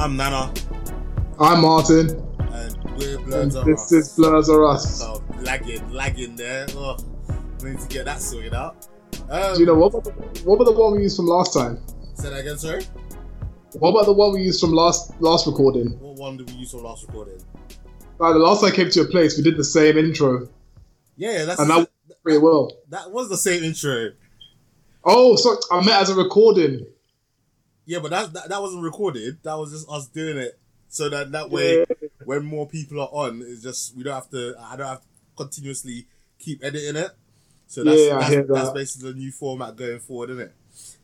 I'm Nana, I'm Martin. and we're Blurs Are this Us. is Blurs Are Us. So lagging, lagging there. Oh, we need to get that sorted out. Um, Do you know what? about the- What about the one we used from last time? Say that again, sorry. What about the one we used from last last recording? What one did we use for last recording? Like the last time I came to a place, we did the same intro, Yeah, yeah, that's and that pretty well. that was the same intro. Oh, sorry, I meant as a recording. Yeah, but that, that that wasn't recorded. That was just us doing it. So that that way, when more people are on, it's just we don't have to. I don't have to continuously keep editing it. So that's Yeah, that's, hear that's basically the new format going forward, isn't it?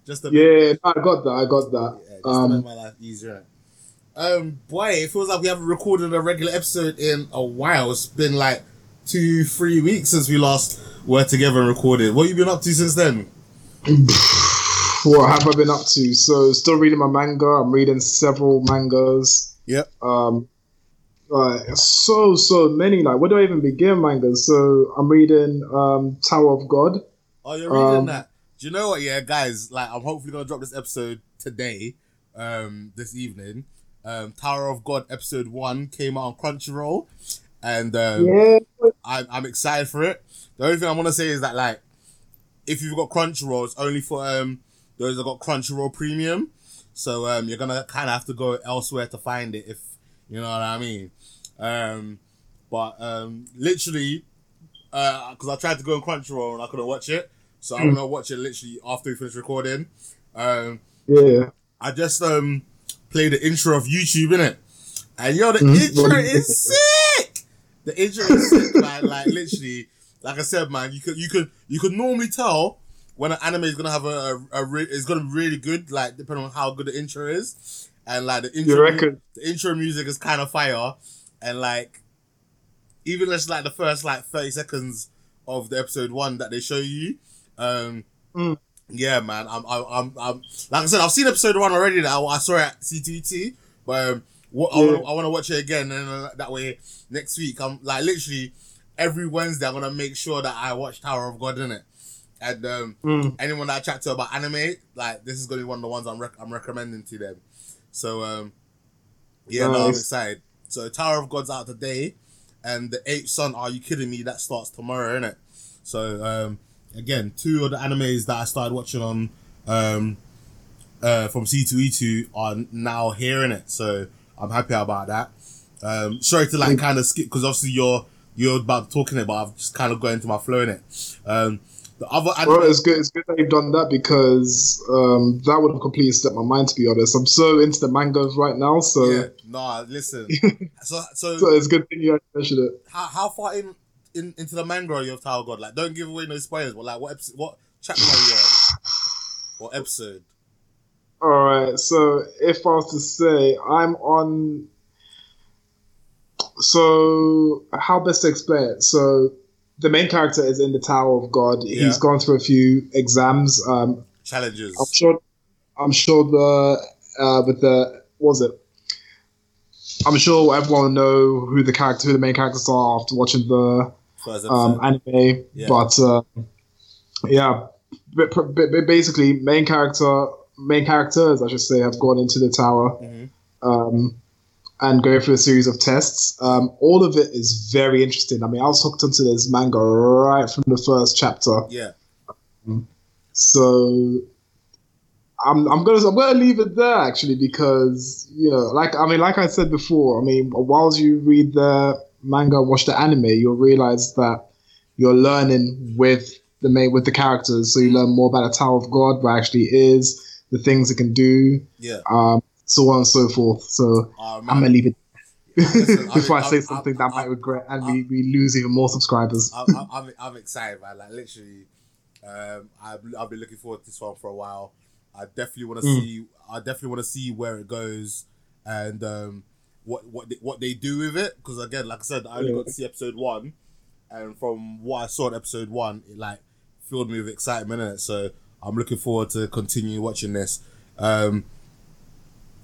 Just to Yeah, I got that. I got that. Yeah, just to Um, make my life easier. Um, boy, it feels like we haven't recorded a regular episode in a while. It's been like two, three weeks since we last were together and recorded. What have you been up to since then? what have I been up to? So, still reading my manga. I'm reading several mangas. Yep. Um, like so, so many. Like, where do I even begin mangas? So, I'm reading um Tower of God. Oh, you're reading Um, that. Do you know what? Yeah, guys, like I'm hopefully gonna drop this episode today, um, this evening. Um, Tower of God episode one came out on Crunchyroll, and um, Yeah. I'm, I'm excited for it. The only thing I want to say is that like, if you've got Crunchyroll, it's only for um those that got Crunchyroll Premium. So um, you're gonna kind of have to go elsewhere to find it if you know what I mean. Um, but um, literally, because I tried to go on Crunchyroll and I couldn't watch it, so I'm gonna watch it literally after we finish recording. Um, Yeah. I just um played the intro of YouTube in it, and yo, the Mhm. intro What do you is sick. The intro is sick, man. Like literally, like I said, man, you could you could you could normally tell when an anime is gonna have a, a, a re- is gonna be really good, like depending on how good the intro is, and like the intro reckon? the intro music is kind of fire, and like even just like the first like thirty seconds of the episode one that they show you, um, Mm. yeah, man, I'm, I'm, I'm, I'm, like I said, I've seen episode one already. That I, I saw it at CTT, but um, what, I Yeah. want, I want to watch it again, and uh, that way next week I'm like literally every Wednesday I'm gonna make sure that I watch Tower of God in it, and um, Mm. anyone that I chat to about anime, like this is gonna be one of the ones I'm rec- I'm recommending to them. So um, yeah, no, I'm excited. So Tower of God's out today, and the Eighth Son. Are you kidding me? That starts tomorrow, innit? So um, again, two of the animes that I started watching on um, uh, from C two E two are now here in it. So I'm happy about that. Um, sorry to like kind of skip because obviously you're you're about talking it, but I've just kind of got into my flow in it. Um, the other anime, Well, it's good. It's good that you've done that because um, that would have completely set my mind. To be honest, I'm so into the mangas right now. So, yeah, nah, listen. so so so it's a good thing you mentioned it. how, how far in, in into the manga are you of Tower God? Like, don't give away no spoilers. But like, what episode, what chapter are you on? What episode? All right. So, if I was to say, I'm on. So, how best to explain it? So, the main character is in the Tower of God. Yeah. He's gone through a few exams. Um, Challenges. I'm sure. I'm sure the uh, with the what was it? I'm sure everyone will know who the character, who the main characters are after watching the um, anime. Yeah. But uh, yeah, but, but, basically, main character, main characters, I should say, have gone into the tower Mhm. um, and go through a series of tests. Um, all of it is very interesting. I mean, I was hooked onto this manga right from the first chapter. Yeah. So I'm I'm gonna I'm gonna leave it there actually because you know like I mean like I said before I mean whilst you read the manga watch the anime you'll realize that you're learning with the main with the characters so you learn more about the Tower of God what actually is the things it can do Yeah. um so on and so forth so Oh. I'm gonna leave it Listen, before I, I'm- say I'm- something I'm- that I might regret and we, we lose even more subscribers I'm, I'm, excited, man. Like literally, um, I've, I've been looking forward to this one for a while. I definitely want to Mm. see. I definitely want to see where it goes and um, what what they, what they do with it. Because again, like I said, I only Yeah. got to see episode one, and from what I saw in episode one, it like filled me with excitement in it. So I'm looking forward to continue watching this. Um,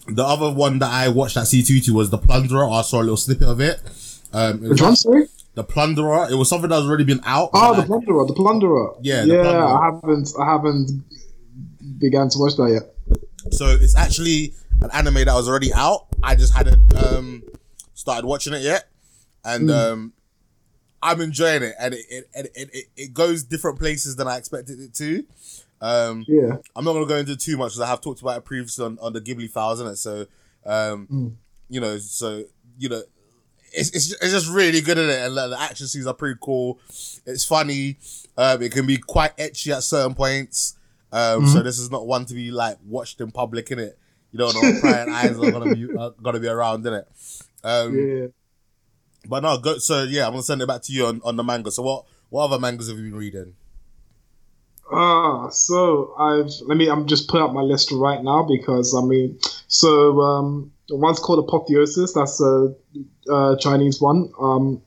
the other one that I watched at C2 was The Plunderer. I saw a little snippet of it. Um, it which one sorry The Plunderer. It was something that was already been out. Oh, the like, plunderer, the plunderer. Yeah, the yeah. Plunderer. I haven't, I haven't began to watch that yet. So it's actually an anime that was already out, I just hadn't um started watching it yet, and um, I'm enjoying it, and it it, it it it goes different places than I expected it to. Um, Yeah. I'm not gonna go into too much because I have talked about it previously on, on the Ghibli files, isn't it? So, um, Mm. you know, so you know, it's it's, it's just really good in it, and like, the action scenes are pretty cool. It's funny. Um, it can be quite ecchi at certain points. Um, so this is not one to be like watched in public, in it. You don't know prying eyes are gonna be are gonna be around, in it. Um, Yeah. but no, go. So yeah, I'm gonna send it back to you on, on the manga. So what what other mangas have you been reading? Ah, so I've let me. I'm just putting up my list right now because I mean, so um, one's called Apotheosis. That's a, a Chinese one. Um,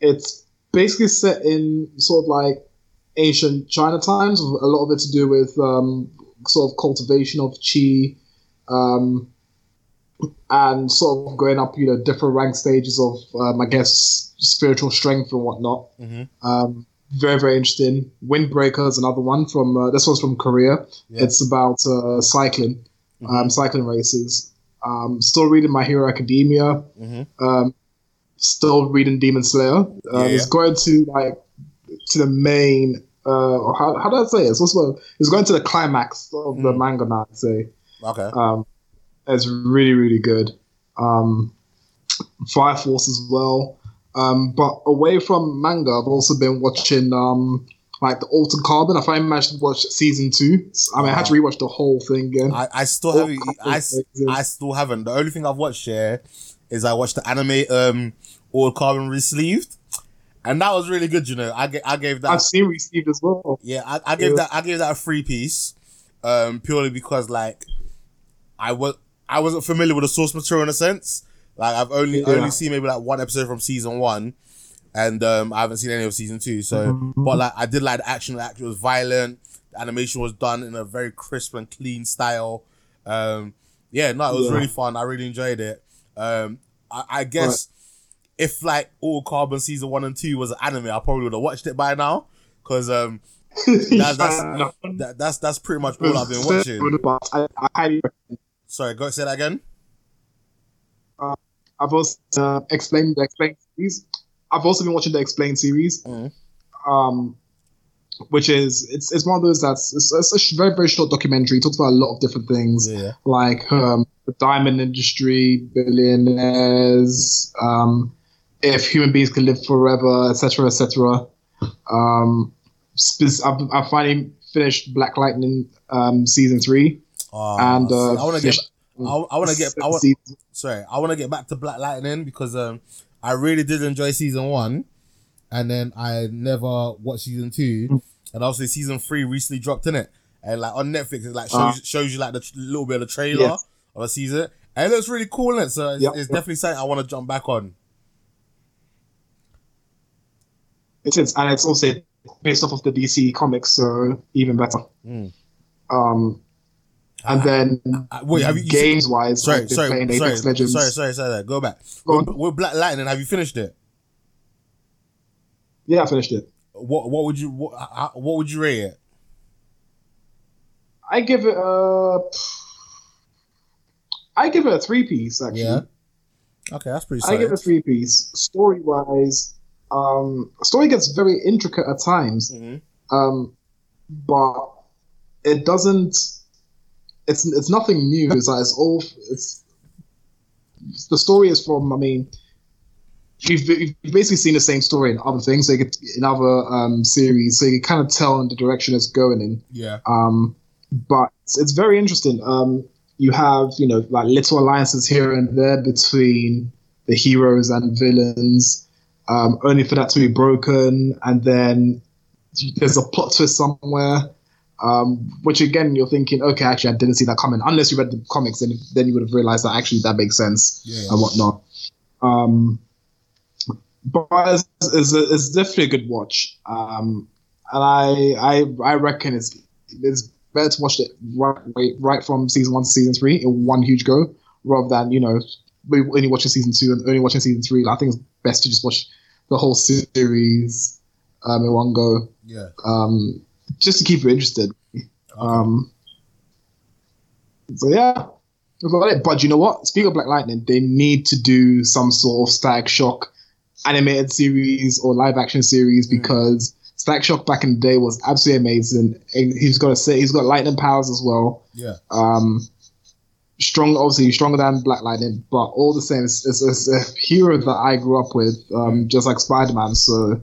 it's basically set in sort of like ancient China times. A lot of it to do with um, sort of cultivation of qi, um, and sort of going up, you know, different rank stages of, um, I guess, spiritual strength and whatnot. Mm-hmm. Um, very very interesting. Windbreaker is another one from uh, this one's from Korea. Yeah. It's about uh, cycling, um, cycling races. Um, still reading My Hero Academia. Mm-hmm. Um, still reading Demon Slayer. Um, Yeah, It's going to like to the main. Uh, or how how do I say it? It's also it's going to the climax of the Mm. manga now. I'd say. Okay. Um, it's really, really good. Um, Fire Force as well. Um, but away from manga, I've also been watching um, like the Altered Carbon. I finally managed to watch season two. I mean, I had to rewatch the whole thing again. I, I still haven't. I. I still haven't. The only thing I've watched here is I watched the anime um Altered Carbon resleeved, and that was really good. You know, I, gave that. I've seen Resleeved as well. Yeah, I, I gave Yeah. that I gave that a free piece, um, purely because like I was I wasn't familiar with the source material in a sense. Like I've only Yeah. only seen maybe like one episode from season one, and um, I haven't seen any of season two. So, Mm-hmm. but like I did like the action. The action was violent. The animation was done in a very crisp and clean style. Um, yeah, no, it was Yeah. really fun. I really enjoyed it. Um, I, I guess if like Altered Carbon season one and two was an anime, I probably would have watched it by now. Cause um, that's that's, that, that's that's pretty much all I've been watching. But I, I highly recommend. Sorry, go say that again. I've also uh, explained the explained series. I've also been watching the explain series, Mhm. um, which is it's it's one of those that's it's, it's a very very short documentary. It talks about a lot of different things Yeah, like um, the diamond industry, billionaires, um, if human beings can live forever, etc., etc. Um, I've, I've finally finished Black Lightning um, season three, Oh, and uh, I want to get. I, I want to get. I want, sorry, I want to get back to Black Lightning because um, I really did enjoy season one, and then I never watched season two, and obviously season three recently dropped in it, and like on Netflix it like shows Ah. shows you like the little bit of the trailer Yes. of the season, and it looks really cool in it. So it's, Yep. it's definitely something I want to jump back on. It is, and it's also based off of the DC comics, so even better. Mm. Um, and then Uh, wait, have you, you games wise, Sorry, I've sorry, playing sorry, Apex Legends. sorry, sorry, sorry. Go back. Go with Black Lightning, have you finished it? Yeah, I finished it. What What would you what, what would you rate it? I give it a. I give it a three piece actually. Yeah. Okay, that's pretty. I give it a three piece. Story wise, um, story gets very intricate at times, Mhm. um, but it doesn't. It's it's nothing new. It's like it's all it's. The story is from. I mean, you've, you've basically seen the same story in other things, you in other um, series, so you can kind of tell in the direction it's going in. Yeah. Um, but it's, it's very interesting. Um, you have, you know, like little alliances here and there between the heroes and villains, um, only for that to be broken, and then there's a plot twist somewhere. Um, which again, you're thinking, okay, actually, I didn't see that coming. Unless you read the comics, then then you would have realized that actually that makes sense Yeah. and whatnot. Um, but it's, it's, it's definitely a good watch. Um, and I, I I reckon it's it's better to watch it right right from season one to season three in one huge go, rather than you know only watching season two and only watching season three. I think it's best to just watch the whole series um, in one go, Yeah. um, just to keep you interested. Um, so yeah, But you know what? Speaking of Black Lightning, they need to do some sort of Static Shock animated series or live action series Mm. because Static Shock back in the day was absolutely amazing. And he's got to say he's got lightning powers as well. Yeah. Um, strong, obviously stronger than Black Lightning, but all the same, it's, it's, it's a hero that I grew up with, um, just like Spider Man. So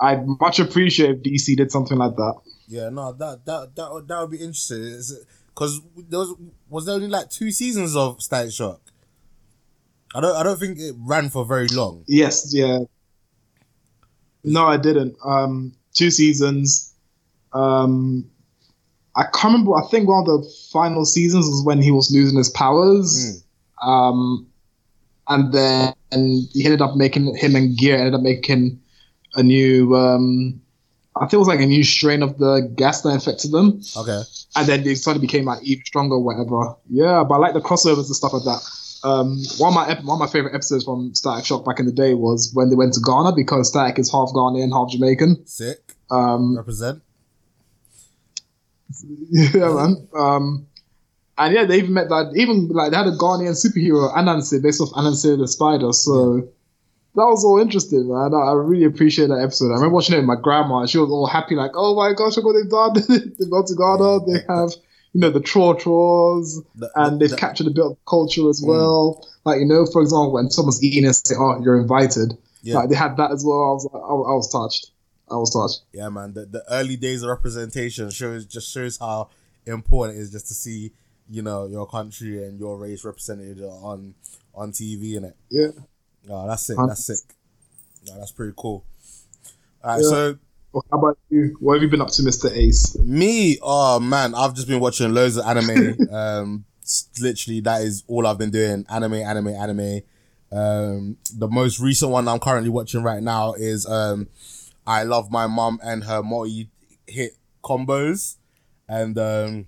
I'd much appreciate if DC did something like that. Yeah, no, that that that that would be interesting. Because there was was there only like two seasons of Static Shock. I don't I don't think it ran for very long. Yes, yeah. No, I didn't. Um, two seasons. Um, I can't remember. I think one of the final seasons was when he was losing his powers. Um, and then and he ended up making him and Gear ended up making a new. Um, I think it was like a new strain of the gas that infected them, Okay. and then they suddenly became like even stronger, or whatever. Yeah, but I like the crossovers and stuff like that. Um, one of my ep- one of my favorite episodes from Static Shock back in the day was when they went to Ghana because Static is half Ghanaian, half Jamaican. Sick. Um, Represent. yeah, man. Um, and yeah, they even met that. Even like they had a Ghanaian superhero, Anansi, based off Anansi the Spider. So that was all interesting, man. I, I really appreciate that episode. I remember watching it with my grandma. and She was all happy, like, "Oh my gosh, look what they've done! they've gone to Ghana. They have, you know, the Tros, The- and they've captured a bit of culture as mm. well. Like, you know, for example, when someone's eating and say, "Oh, you're invited," Yeah. like they had that as well. I was, like, I, I was touched. I was touched. Yeah, man. The, the early days of representation shows just shows how important it is just to see, you know, your country and your race represented on on TV and it. Yeah. Oh, that's sick. That's sick. No, that's pretty cool. All right, Yeah. so Well, how about you? What have you been up to, Mister Ace? me, oh man, I've just been watching loads of anime. um, literally, that is all I've been doing. Anime, anime, anime. Um, the most recent one I'm currently watching right now is um, I love my mom and her multi hit combos. And um,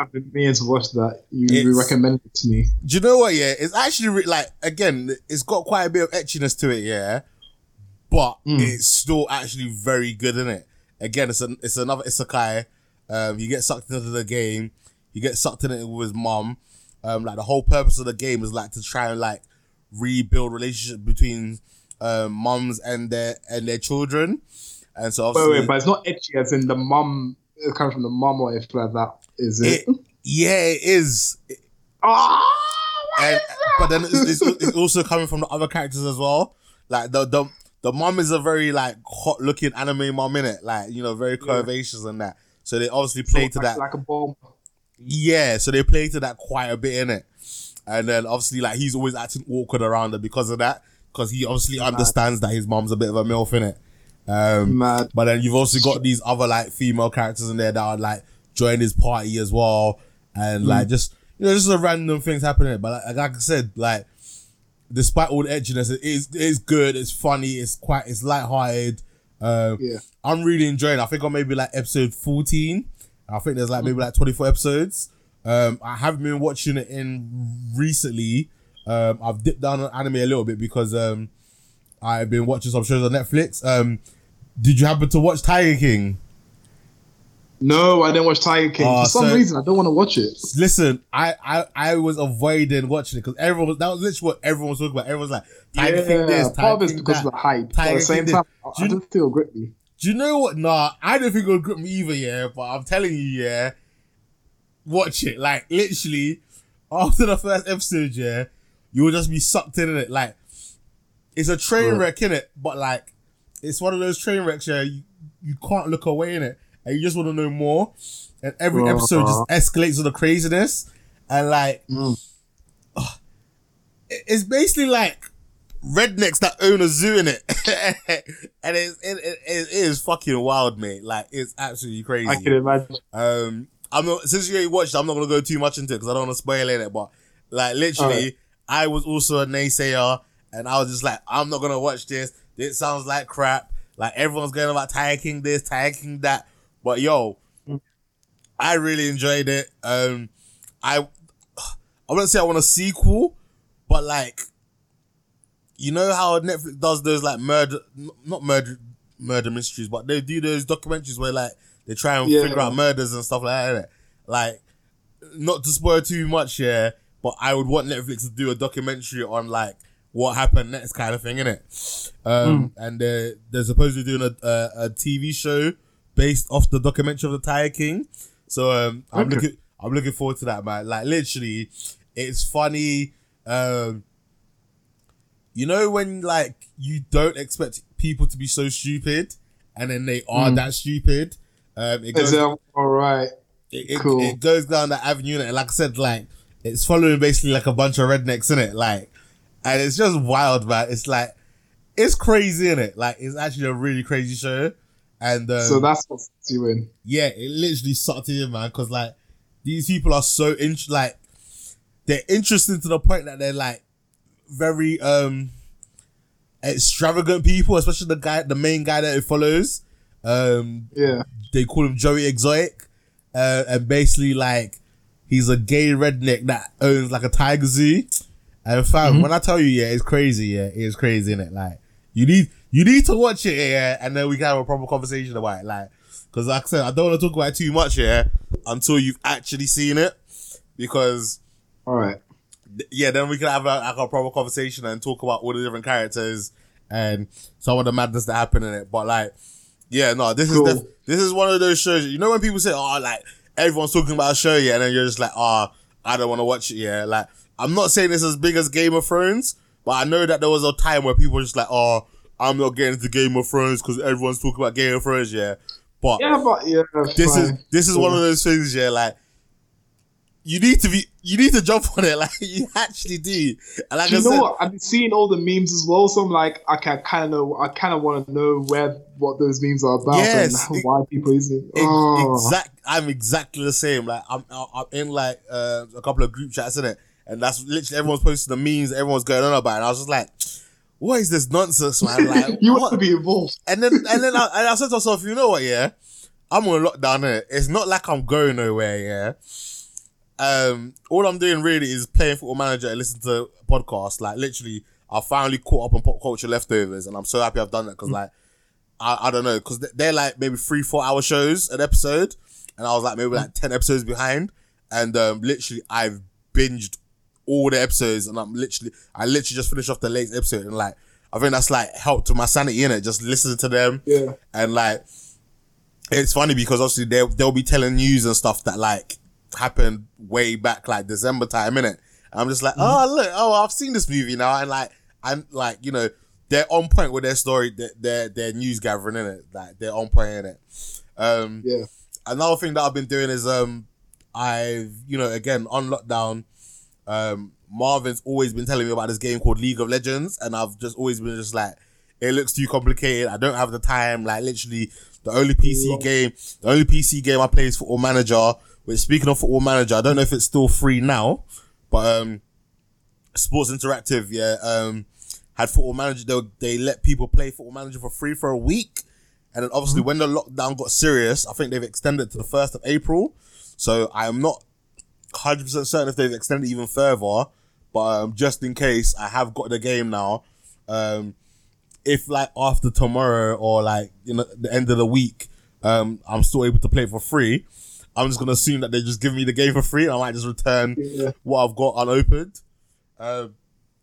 I've been meaning to watch that. You It's- recommended it to me. do you know what? Yeah, it's actually re- like again, it's got quite a bit of ecchiness to it. Yeah, but Mm. it's still actually very good in it. Again, it's an it's another isekai. Um, you get sucked into the game. You get sucked in it with his mom. Um, like the whole purpose of the game is like to try and like rebuild relationship between um moms and their and their children. And so Wait, wait, but it's not ecchi as in the mom. It comes from the mom or if like that. Is it? it, yeah, it is. Ah! and but then it's, it's, it's also coming from the other characters as well. Like the the the mom is a very like hot looking anime mom in it, like you know, very curvaceous and that. So they obviously play to like, that. like a bomb. Yeah, so they play to that quite a bit in it. And then obviously like he's always acting awkward around her because of that. Because he obviously understands that his mom's a bit of a MILF in it. Um Mad. but then you've also got these other like female characters in there that are like join his party as well, and like just you know just the random things happening. But like, like I said, like despite all the edginess, it is it is good. It's funny. It's quite it's lighthearted. Um, Yeah. I'm really enjoying. it. I think I'm maybe like episode 14. I think there's like maybe like 24 episodes. Um, I haven't been watching it in recently. Um, I've dipped down on anime a little bit because um, I've been watching some shows on Netflix. Um, did you happen to watch Tiger King? No, I didn't watch Tiger King. Oh, For some so- reason, I don't want to watch it. Listen, I I, I was avoiding watching it because everyone was that was literally what everyone was talking about. Everyone was like Tiger King this, Tiger King because that. of the hype. But at the same King time, this. I, I don't feel grip me. Do you know what? Nah, I don't think it'll grip me either, yeah. But I'm telling you, yeah, watch it. Like literally, after the first episode, yeah, you will just be sucked in it. Like it's a train wreck in it, but like it's one of those train wrecks, yeah. You, you can't look away in it, and you just want to know more. And every Uh-huh. episode just escalates to the craziness, and like Mm. it- it's basically like rednecks that own a zoo in it, and it's, it, it, it is fucking wild, mate. Like it's absolutely crazy. I can imagine. Um, I'm not since you already watched. I'm not gonna go too much into it because I don't want to spoil it. But like literally, Alright. I was also a naysayer, and I was just like, I'm not gonna watch this. This sounds like crap. Like everyone's going about Tiger King this, Tiger King that. But yo, Mm. I really enjoyed it. Um, I I wouldn't say I want a sequel, but like, you know how Netflix does those like murder, not murder, murder mysteries, but they do those documentaries where like they try and Yeah. figure out murders and stuff like that. Like, not to spoil too much, yeah, but I would want Netflix to do a documentary on like what happened next kind of thing, innit? Um, and they're, they're supposedly doing a, a, a TV show based off the documentary of the Tiger King. So, um, I'm Okay. looking, I'm looking forward to that, man. Like literally, it's funny. Um, you know when like you don't expect people to be so stupid, and then they are that stupid. Um, it Is goes, that all right? it, it, cool. it goes down that avenue, and like I said, like it's following basically like a bunch of rednecks in it, like, and it's just wild, man. It's like it's crazy in it. Like it's actually a really crazy show, and um, so that's what's you in. yeah, it literally sucked it in, man. Because like these people are so in, like they're interesting to the point that they're like very um extravagant people, especially the guy, the main guy that it follows. Um, Yeah. they call him Joey Exotic, uh, and basically like he's a gay redneck that owns like a tiger zoo. And fam, when I tell you, yeah, it's crazy. Yeah, it's crazy, is it? Like you need you need to watch it, yeah, and then we can have a proper conversation about it. Like, because like I said, I don't want to talk about it too much, yeah, until you've actually seen it, because All right. th- yeah, then we can have a, like a proper conversation and talk about all the different characters and some of the madness that happened in it. But like, yeah, no, this Cool. is def- this is one of those shows. You know when people say, "Oh, like everyone's talking about a show," yeah, and then you're just like, "Oh, I don't want to watch it." Yeah, like I'm not saying it's as big as Game of Thrones, but I know that there was a time where people were just like, "Oh, I'm not getting into Game of Thrones because everyone's talking about Game of Thrones." Yeah, but Yeah, but yeah, this is this is one of those things, yeah, like you need to be you need to jump on it, like you actually do. And like Do I know said, what i've been seeing all the memes as well, so I'm like, I kind of know. I kind of want to know where what those memes are about Yes, and it- why people use it. Oh. exact I'm exactly the same. Like I'm I'm in like uh, a couple of group chats in it, and that's literally everyone's posting the memes, everyone's going on about it. And I was just like, what is this nonsense, man? Like you what? want to be involved. And then and then I, and I said to myself, you know what, yeah? I'm on lockdown here. It's not like I'm going nowhere, yeah. Um, all I'm doing really is playing football manager and listening to podcasts. Like literally, I finally caught up on pop culture leftovers, and I'm so happy I've done that because like I, I don't know because they're like maybe three four hour shows an episode, and I was like maybe like ten episodes behind, and um, literally I've binged all the episodes, and I'm literally I literally just finished off the latest episode, and like I think that's like helped with my sanity in it, just listening to them, Yeah. and like it's funny because obviously they they'll be telling news and stuff that like happened way back like December time in it. I'm just like, oh look, oh I've seen this movie now, and like I'm like you know they're on point with their story, their their, their news gathering in it, like they're on point in it. Um, Yeah. another thing that I've been doing is um I've you know again on lockdown um Marvin's always been telling me about this game called League of Legends and I've just always been just like it looks too complicated. I don't have the time. Like literally the only PC game the only PC game I play is Football Manager. Which speaking of Football Manager I don't know if it's still free now but um Sports Interactive yeah um had Football Manager. They, they let people play Football Manager for free for a week. And then obviously when the lockdown got serious, I think they've extended to the first of April. So I am not hundred percent certain if they've extended even further. But um, just in case, I have got the game now. Um, if like after tomorrow or like you know the end of the week, um, I'm still able to play for free. I'm just gonna assume that they just give me the game for free. And I might just return Yeah. what I've got unopened. Um,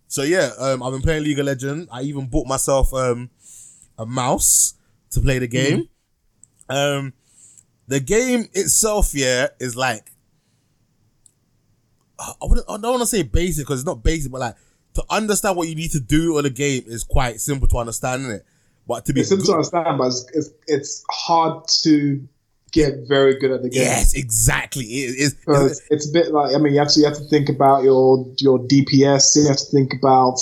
so yeah, um, I've been playing League of Legends. I even bought myself um, a mouse to play the game. Um, the game itself, yeah, is like I wouldn't, I don't want to say basic because it's not basic, but like to understand what you need to do on the game is quite simple to understand, is it? But to be It's simple to understand, but it's, it's, it's hard to get very good at the game. yes, exactly. It is. Because it's a bit like I mean you have to you have to think about your your DPS. You have to think about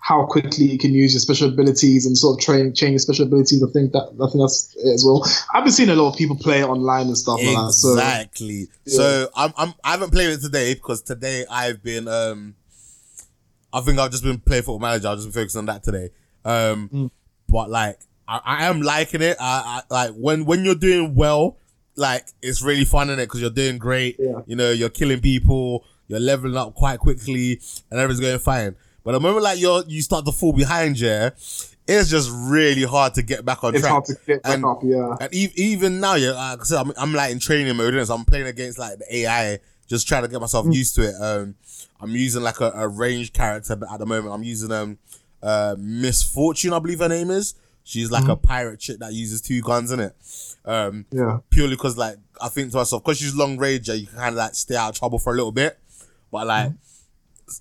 how quickly you can use your special abilities and sort of train change your special abilities. I think that I think that's it as well. I've been seeing a lot of people play it online and stuff like that. So Exactly. So I'm, I'm I haven't played it today because today I've been um I think I've just been playing football manager. I've just been focusing on that today. Um Mm. but like I, I am liking it. I, I like when when you're doing well, like it's really fun in it because you're doing great. Yeah. You know, you're killing people, you're leveling up quite quickly, and everything's going fine. But the moment like you're you start to fall behind, yeah, it's just really hard to get back on it's track. hard to get back And- up. Yeah, And e- even now, yeah, like I said, I'm, I'm like in training mode, innit? so I'm playing against like the AI just trying to get myself used to it. Um, I'm using like a, a ranged character but at the moment. I'm using um, uh, Miss Fortune, I believe her name is. She's like a pirate chick that uses two guns in it. Um, Yeah. purely because like I think to myself, because she's long range, yeah, you can kind of like stay out of trouble for a little bit. But like,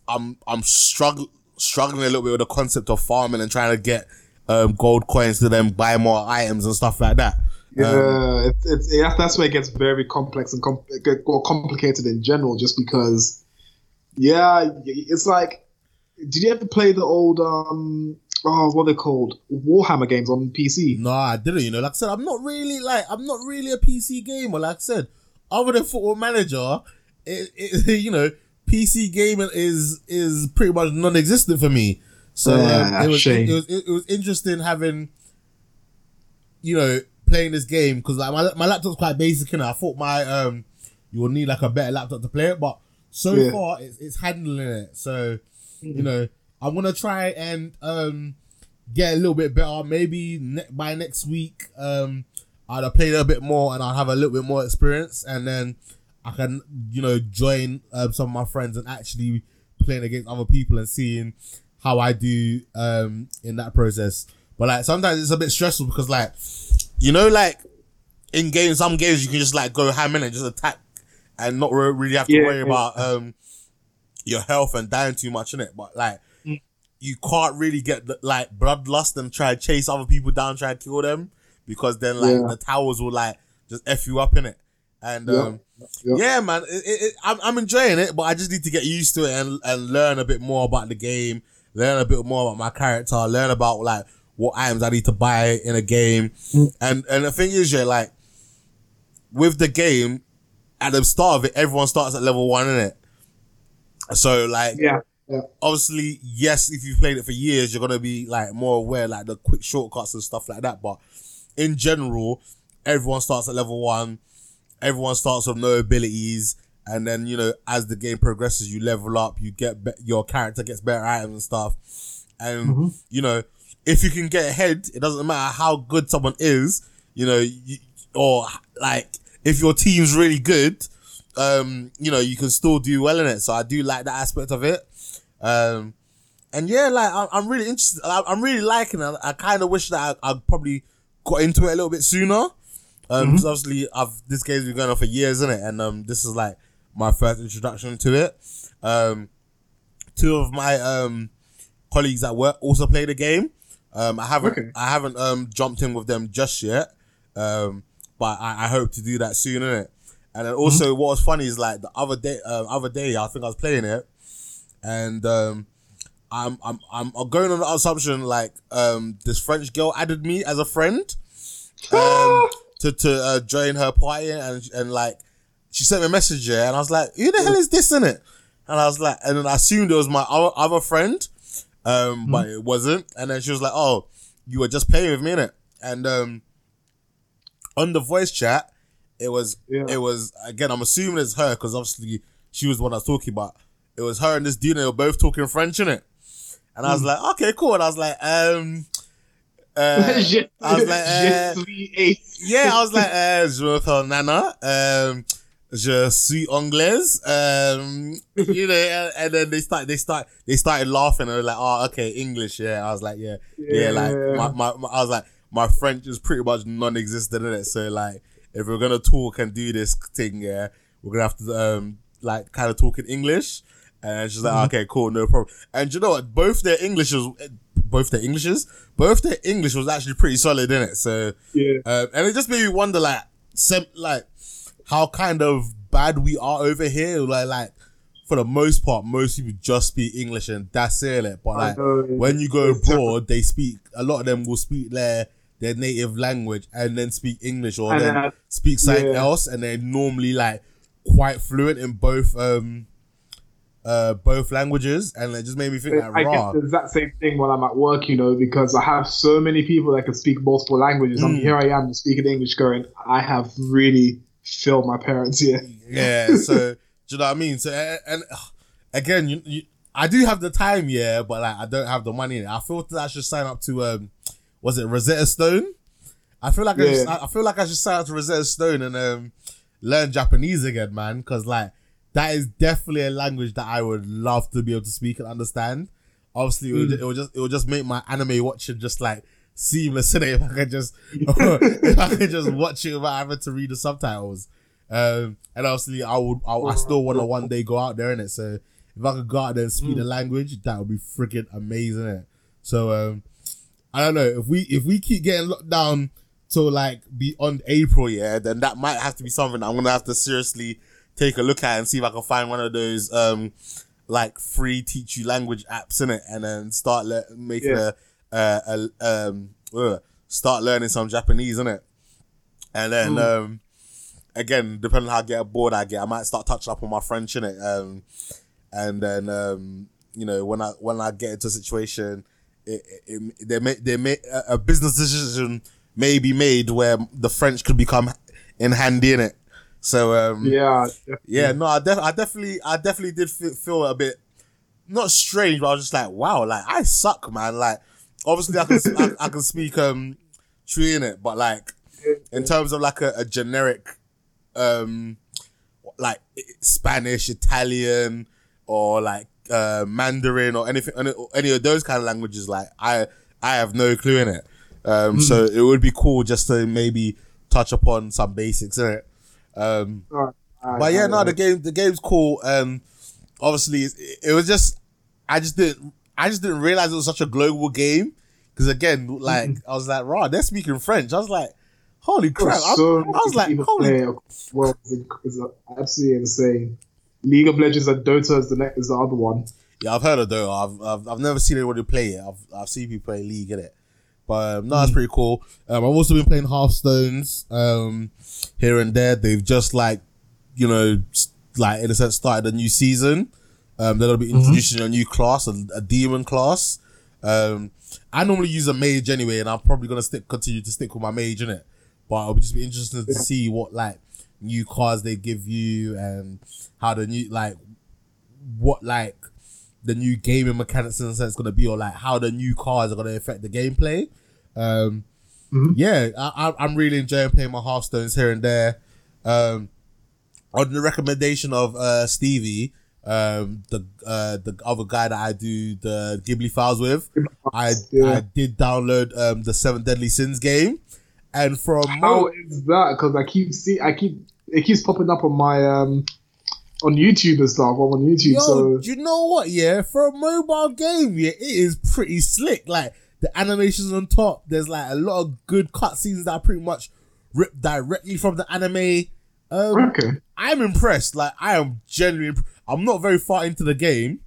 I'm I'm struggling struggling a little bit with the concept of farming and trying to get um, gold coins to then buy more items and stuff like that. Yeah, Um, it's, it's yeah, that's where it gets very complex and com- or complicated in general. Just because, yeah, it's like, did you ever play the old um oh what they called Warhammer games on PC? No, I didn't. You know, like I said, I'm not really like I'm not really a PC gamer. Like I said, other than Football Manager, it, it you know, PC gaming is is pretty much non-existent for me. So Yeah, um, it was shame. it was it, was interesting having, you know, playing this game because like my my laptop's quite basic and I thought my um you will need like a better laptop to play it, but so Yeah. far it's, it's handling it. So you know, I'm gonna try and um get a little bit better. Maybe ne- by next week, um, I'll play a little bit more and I'll have a little bit more experience, and then I can, you know, join um, some of my friends and actually playing against other people and seeing how I do um in that process. But like sometimes it's a bit stressful because like, you know, like in games, some games you can just like go ham in and just attack and not re- really have to Yeah, worry yeah. about um your health and dying too much in it. But like Mm. you can't really get the, like bloodlust and try to chase other people down, try to kill them because then like Yeah. the towers will like just f you up in it. And um, Yeah. yeah, man, it, it, it, I'm I'm enjoying it, but I just need to get used to it and and learn a bit more about the game, learn a bit more about my character, learn about like what items I need to buy in a game, Mm. and and the thing is, yeah, like with the game, at the start of it, everyone starts at level one in it. So like, Yeah, yeah, obviously, yes, if you've played it for years, you're gonna be like more aware, like the quick shortcuts and stuff like that. But in general, everyone starts at level one. Everyone starts with no abilities, and then you know, as the game progresses, you level up. You get be- your character gets better items and stuff, and Mhm. you know, if you can get ahead, it doesn't matter how good someone is. You know, you, or like if your team's really good, um, you know, you can still do well in it. So I do like that aspect of it. Um, and yeah, like I'm, I'm really interested. I- I'm really liking it. I kind of wish that I, I probably got into it a little bit sooner. Um, because obviously I've this game's been going on for years, isn't it? And um, this is like my first introduction to it. Um, two of my um colleagues at work also play the game. Um, I haven't Okay. I haven't um jumped in with them just yet. Um, but I, I hope to do that soon, innit? And then also, what was funny is like the other day, um, other day, I think I was playing it, and um, I'm I'm I'm I'm going on the assumption like um this French girl added me as a friend, um, to to uh, join her party, and and like she sent me a message, yeah, and I was like, who the hell is this in it? And I was like, and then I assumed it was my other, other friend, um, but it wasn't. And then she was like, oh, you were just playing with me, innit? And um, on the voice chat, it was Yeah. it was again. I'm assuming it's her because obviously she was the one I was talking about. It was her and this dude, and they were both talking French in it. And I was like, okay, cool. And I was like, um, uh, Je- I was like, je uh, suis ace. yeah, I was like, uh, je m'appelle Nana. Um, je suis anglaise. Um, you know, and, then they start, they start, they started laughing. And they were like, oh, okay, English. Yeah, I was like, yeah, yeah. like my, my, my, I was like, my French is pretty much non-existent in it. So like, if we're gonna talk and do this thing, yeah, we're gonna have to um, like, kind of talk in English. And she's like, okay, cool, no problem. And you know what? Both their English was, both their Englishes, both their English was actually pretty solid in it. So Yeah. um, and it just made me wonder, like, sem- like how kind of bad we are over here. Like, like for the most part, most people just speak English and that's it. But like when you go abroad, they speak. A lot of them will speak their their native language and then speak English or And then then- speak something yeah. else, and they're normally like quite fluent in both um uh both languages, and it just made me think that I raw. get the exact same thing while I'm at work, you know, because I have so many people that can speak multiple languages. And Mm. here I am speaking English, going, I have really failed my parents here. Yeah, so do you know what I mean? So and, and again, you, you, I do have the time, yeah, but like I don't have the money. I feel that I should sign up to um, was it Rosetta Stone? I feel like I, just, I I feel like I should sign up to Rosetta Stone and um, learn Japanese again, man, because like that is definitely a language that I would love to be able to speak and understand. Obviously, it would, Mm. it would just it would just make my anime watching just like seamless in it if I could just if I could just watch it without having to read the subtitles. Um, and obviously, I would I, I still want to one day go out there in it. So if I could go out there and speak the language, that would be freaking amazing. Innit? So um, I don't know if we if we keep getting locked down till like beyond April, yeah, then that might have to be something I'm gonna have to seriously take a look at and see if I can find one of those um like free teach you language apps in it, and then start le- making Yeah. a, a, a um uh, start learning some Japanese in it, and then Mm. um again depending on how get bored I get, I might start touching up on my French in it, um and then um you know when I when I get into a situation, it, it, it they may they may a a business decision may be made where the French could become in handy in it. So um Yeah, yeah, no, I, def- I definitely, I definitely did feel, feel a bit not strange, but I was just like, wow, like I suck, man. Like, obviously, I can, I, I can speak um, Twi in it, but like in terms of like a, a generic, um, like Spanish, Italian, or like uh, Mandarin or anything, any, of those kind of languages, like I, I have no clue in it. Um, so it would be cool just to maybe touch upon some basics in it. Um, alright, but yeah, no, the game the game's cool. Um, obviously, it, it was just I just didn't I just didn't realize it was such a global game because again, like I was like, raw, they're speaking French. I was like, holy crap! I, so I was like, holy. well, it's absolutely insane. League of Legends and Dota is the next is the other one. Yeah, I've heard of though. I've, I've I've never seen anybody play it. I've I've seen people play League in it. But um, no, that's pretty cool. Um, I've also been playing Hearthstones um, here and there. They've just like, you know, like in a sense started a new season. Um, they're gonna be introducing a new class, a, a demon class. Um, I normally use a mage anyway, and I'm probably gonna stick continue to stick with my mage in it. But it'll just be interesting to see what like new cards they give you and how the new like what like the new gaming mechanics in a sense going to be, or like how the new cars are going to affect the gameplay. Um, Mhm. Yeah, I, I'm really enjoying playing my Hearthstones here and there. Um, on the recommendation of uh, Stevie, um, the uh, the other guy that I do the Ghibli files with, I Yeah. I did download um, the Seven Deadly Sins game, and from How mo- is that? Because I keep see, I keep it keeps popping up on my um on YouTube and stuff. I'm on YouTube, Yo, so you know what? Yeah, for a mobile game, yeah, it is pretty slick. Like the animations on top, there's like a lot of good cutscenes that are pretty much ripped directly from the anime. Um, okay. I'm impressed. Like I am genuinely. Imp- I'm not very far into the game,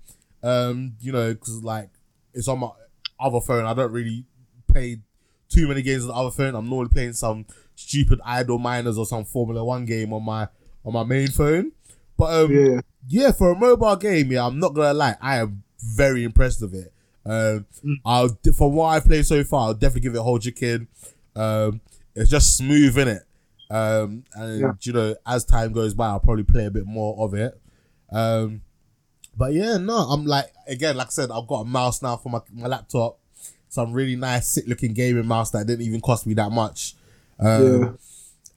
um, you know, because like it's on my other phone. I don't really play too many games on the other phone. I'm normally playing some stupid idle miners or some Formula One game on my on my main phone. But um, Yeah. yeah, for a mobile game, yeah, I'm not gonna lie, I am very impressed with it. Um, I'll from what I've played so far, I'll definitely give it a whole chicken. Um, it's just smooth in it. Um, and Yeah. you know, as time goes by, I'll probably play a bit more of it. Um, but yeah, no, I'm like again, like I said, I've got a mouse now for my my laptop. Some really nice, sick looking gaming mouse that didn't even cost me that much. Um, Yeah.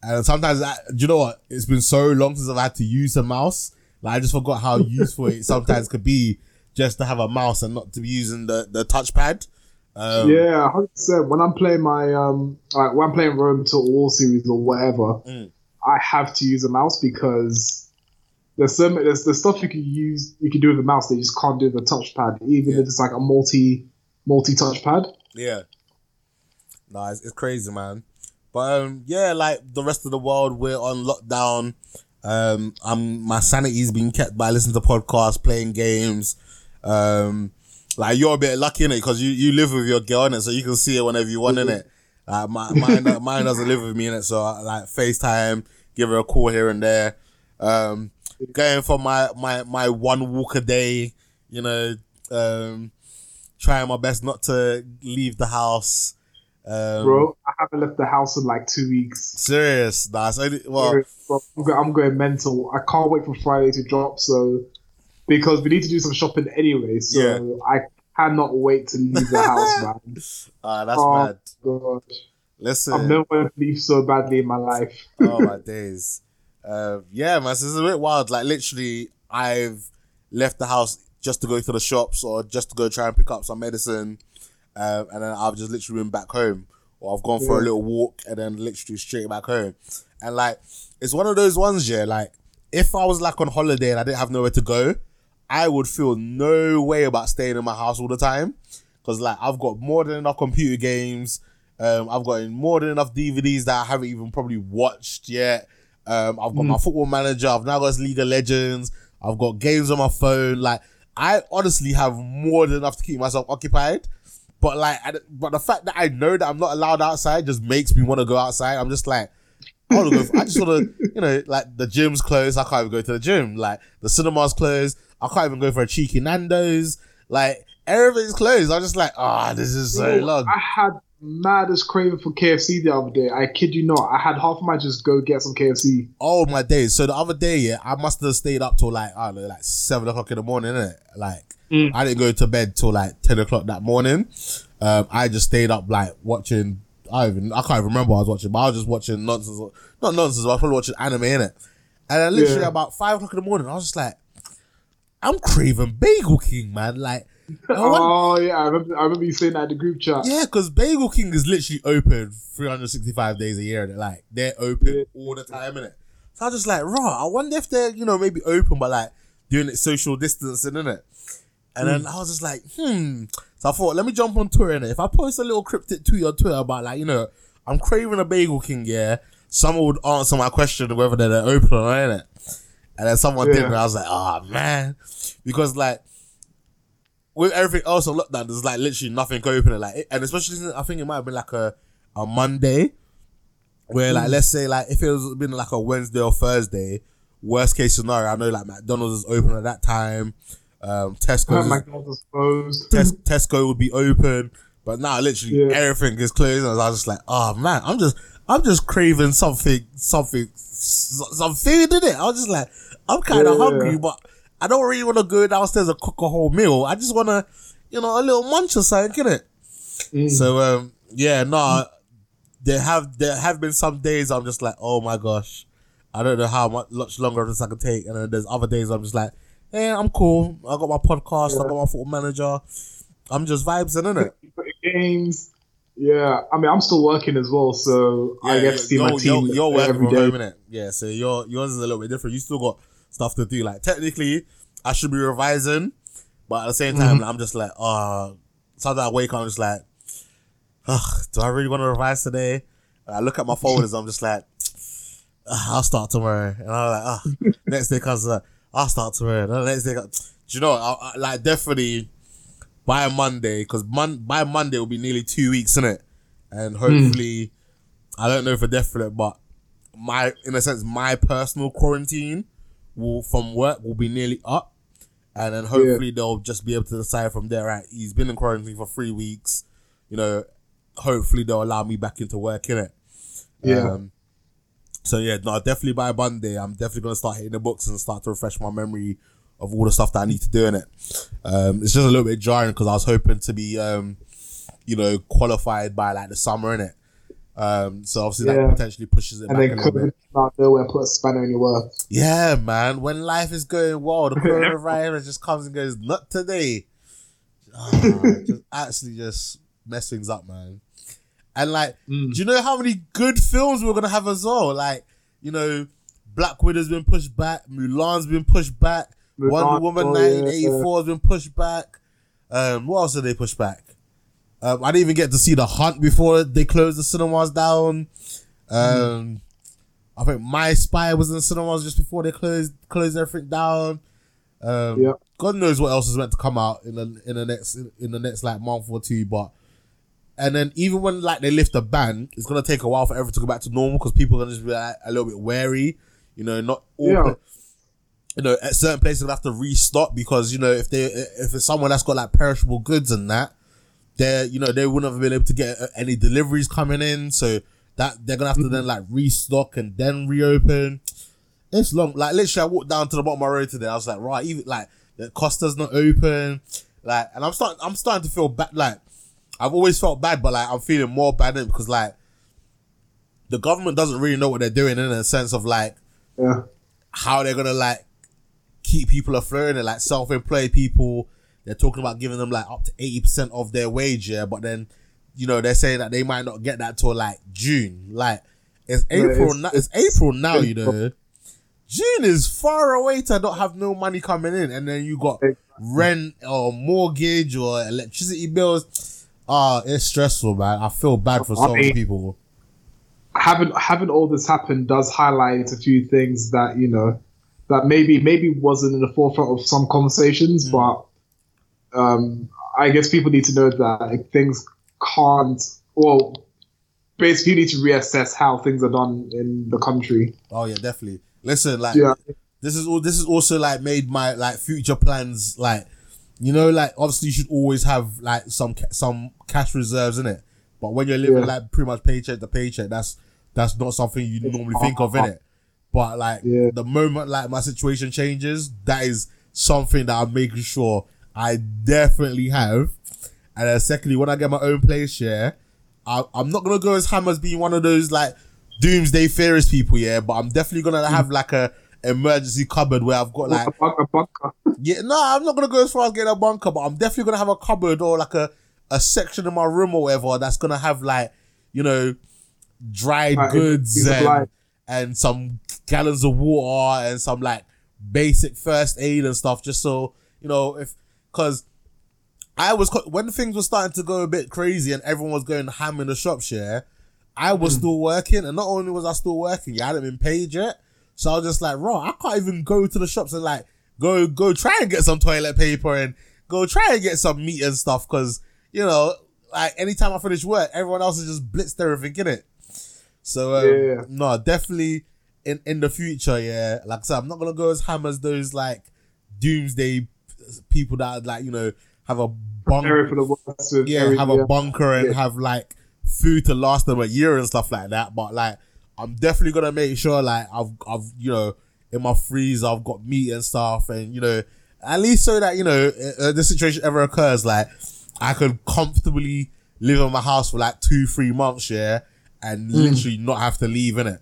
And sometimes, I, do you know what? It's been so long since I've had to use a mouse. Like I just forgot how useful it sometimes could be just to have a mouse and not to be using the the touchpad. Um, yeah, hundred percent. When I'm playing my um, like when I'm playing Rome Total War series or whatever, Mm. I have to use a mouse because there's so many, there's the stuff you can use you can do with a mouse that you just can't do with a touchpad, even Yeah. if it's like a multi multi touchpad. Yeah. No, it's, it's crazy, man. But um, yeah, like the rest of the world, we're on lockdown. Um, I'm my sanity's been kept by listening to podcasts, playing games. Um, like you're a bit lucky in it because you, you live with your girl in it, so you can see it whenever you want in it. Uh, my, mine mine doesn't live with me in it, so I, like FaceTime, give her a call here and there. Um, going for my my my one walk a day, you know. Um, trying my best not to leave the house. Um, Bro, I haven't left the house in like two weeks. serious. Nah, it's well, Bro, I'm, go- I'm going mental. I can't wait for Friday to drop. So because we need to do some shopping anyway, so Yeah. I cannot wait to leave the house, man. ah, that's Oh, mad. God. Listen, I've never wanted to leave so badly in my life. oh my days. Uh, yeah, man, this is a bit wild. Like literally, I've left the house just to go to the shops or just to go try and pick up some medicine, um, and then I've just literally been back home, or I've gone for a little walk and then literally straight back home, and like it's one of those ones, yeah. Like if I was like on holiday and I didn't have nowhere to go, I would feel no way about staying in my house all the time, because like I've got more than enough computer games. Um, I've got more than enough DVDs that I haven't even probably watched yet. Um, I've got my football manager. I've now got League of Legends. I've got games on my phone. Like I honestly have more than enough to keep myself occupied. But like, I, but the fact that I know that I'm not allowed outside just makes me want to go outside. I'm just like, I want to go. I just want to, you know, like the gym's closed. I can't even go to the gym. Like the cinema's closed. I can't even go for a cheeky Nando's. Like everything's closed. I'm just like, ah, this is so Bro, long. I had maddest craving for KFC the other day. I kid you not. I had half of my just go get some KFC. Oh my days! So the other day, yeah, I must have stayed up till like I don't know, like seven o'clock in the morning. Innit? Like Mm. I didn't go to bed till like ten o'clock that morning. Um, I just stayed up like watching. I even I can't even remember what I was watching, but I was just watching nonsense. Not nonsense. but I was probably watching anime in it. And then literally Yeah. about five o'clock in the morning, I was just like, I'm craving Bagel King, man. Like, Oh yeah, I remember. I remember you saying that in the group chat. yeah, because Bagel King is literally open 365 days a year. They're like they're open Yeah. all the time, innit? So I was just like, raw. I wonder if they're you know maybe open, but like doing it social distancing, innit? And then I was just like, hmm. So I thought, let me jump on Twitter, and If I post a little cryptic tweet on Twitter about like you know I'm craving a Bagel King, yeah, someone would answer my question whether they're open or not, innit? And then someone did, Yeah. and I was like, oh man, because like with everything else on lockdown, there's like literally nothing open. Like, and especially since I think it might have been like a a Monday, where Mm. like let's say like if it was been like a Wednesday or Thursday, worst case scenario, I know like McDonald's is open at that time. Um, Tesco, closed. Tes- Tesco would be open, but now literally Yeah. everything is closed. And I was just like, oh man, I'm just I'm just craving something, something, some food in it. I was just like, I'm kind of Yeah. hungry, but I don't really want to go downstairs and cook a whole meal. I just want to, you know, a little munch or something, innit? Mm. So um, yeah, no, there have there have been some days I'm just like, oh my gosh, I don't know how much, much longer this I can take, and then there's other days I'm just like, yeah, I'm cool. I got my podcast, I got my football manager. I'm just vibes in it. games. Yeah, I mean, I'm still working as well, so I get to see my team You're, you're working every from home, innit? Yeah, so your yours is a little bit different. You still got stuff to do. Like technically, I should be revising, but at the same time, Mm-hmm. I'm just like, oh. Sometimes I wake up, I'm just like, ugh, do I really want to revise today? And I look at my folders, I'm just like, "Ugh, I'll start tomorrow. And I'm like, ah, next day comes, uh, I'll start. And the next day, comes, do you know? I, I, like definitely by Monday, because mon- by Monday will be nearly two weeks in it, and hopefully, I don't know for definite, but my in a sense, my personal quarantine will from work will be nearly up, and then hopefully they'll just be able to decide from there. Right, he's been in quarantine for three weeks. You know, hopefully they'll allow me back into work in it. Yeah. Um, so yeah, no, definitely by Monday, I'm definitely gonna start hitting the books and start to refresh my memory of all the stuff that I need to do in it. Um, it's just a little bit jarring because I was hoping to be, um, you know, qualified by like the summer in it. Um, so obviously Yeah. that potentially pushes it And back then a little bit. out nowhere put a spanner in your works. Yeah, man. When life is going well, the coronavirus just comes and goes. Not today. Ah, just actually just mess things up, man. And like, Mm. do you know how many good films we're gonna have as well? Like, you know, Black Widow's been pushed back, Mulan's been pushed back, Mulan, Wonder Woman oh, yeah, 1984 has been pushed back. Um, what else did they push back? Um, I didn't even get to see The Hunt before they closed the cinemas down. Um, I think My Spy was in the cinemas just before they closed closed everything down. Um, Yep. God knows what else is meant to come out in the in the next in the next like month or two, but and then even when like they lift the ban, it's gonna take a while for everything to go back to normal because people are gonna just be like, a little bit wary. You know, not all. Yeah. You know, at certain places they have to restock because you know if they if it's someone that's got like perishable goods and that, they you know they wouldn't have been able to get uh, any deliveries coming in, so that they're gonna have to then like restock and then reopen. It's long. Like literally, I walked down to the bottom of my road today. I was like, right, even like the Costa's not open. Like, and I'm starting. I'm starting to feel bad. Like, I've always felt bad, but like I'm feeling more bad because like the government doesn't really know what they're doing in a sense of like Yeah. how they're gonna like keep people afloat and like self-employed people. They're talking about giving them like up to eighty percent of their wage, yeah. But then, you know, they're saying that they might not get that till like June. Like it's April. it's- now, it's, April now, you know. June is far away to not have no money coming in, and then you got rent or mortgage or electricity bills. Ah, it's stressful, man. I feel bad for I so many mean- people. having having all this happen does highlight a few things that you know that maybe maybe wasn't in the forefront of some conversations, but um, I guess people need to know that like, things can't. Well, basically, you need to reassess how things are done in the country. Oh yeah, definitely. Listen, like Yeah, this is all. This is also like made my like future plans. Like, you know, like obviously you should always have like some some cash reserves in it. But when you're living Yeah. like pretty much paycheck to paycheck, that's that's not something you normally think of in it. But like Yeah. the moment like my situation changes, that is something that I'm making sure I definitely have. And then secondly, when I get my own place, yeah, I, I'm not gonna go as ham as being one of those like doomsday theorist people, yeah. But I'm definitely gonna mm. have like a emergency cupboard where I've got like a, bunk- a bunker. yeah, no, I'm not gonna go as far as getting a bunker, but I'm definitely gonna have a cupboard or like a, a section in my room or whatever that's gonna have like, you know, dried goods and, and some gallons of water and some like basic first aid and stuff, just so you know if because I was when things were starting to go a bit crazy and everyone was going ham in the shops, yeah. I was hmm. still working, and not only was I still working, yeah, I hadn't been paid yet. So I was just like, bro, I can't even go to the shops and like go go try and get some toilet paper and go try and get some meat and stuff because you know, like anytime I finish work, everyone else is just blitzed everything in it. So um, Yeah. no, definitely in in the future, yeah. Like I said, I'm not gonna go as ham as those like doomsday people that like you know have a bunker, for the worst. yeah, have a bunker and Yeah. have like food to last them a year and stuff like that. But like, I'm definitely gonna make sure like I've I've you know in my freezer I've got meat and stuff, and you know at least so that you know uh, the situation ever occurs, like I could comfortably live in my house for like two three months, yeah, and Hmm. literally not have to leave in it.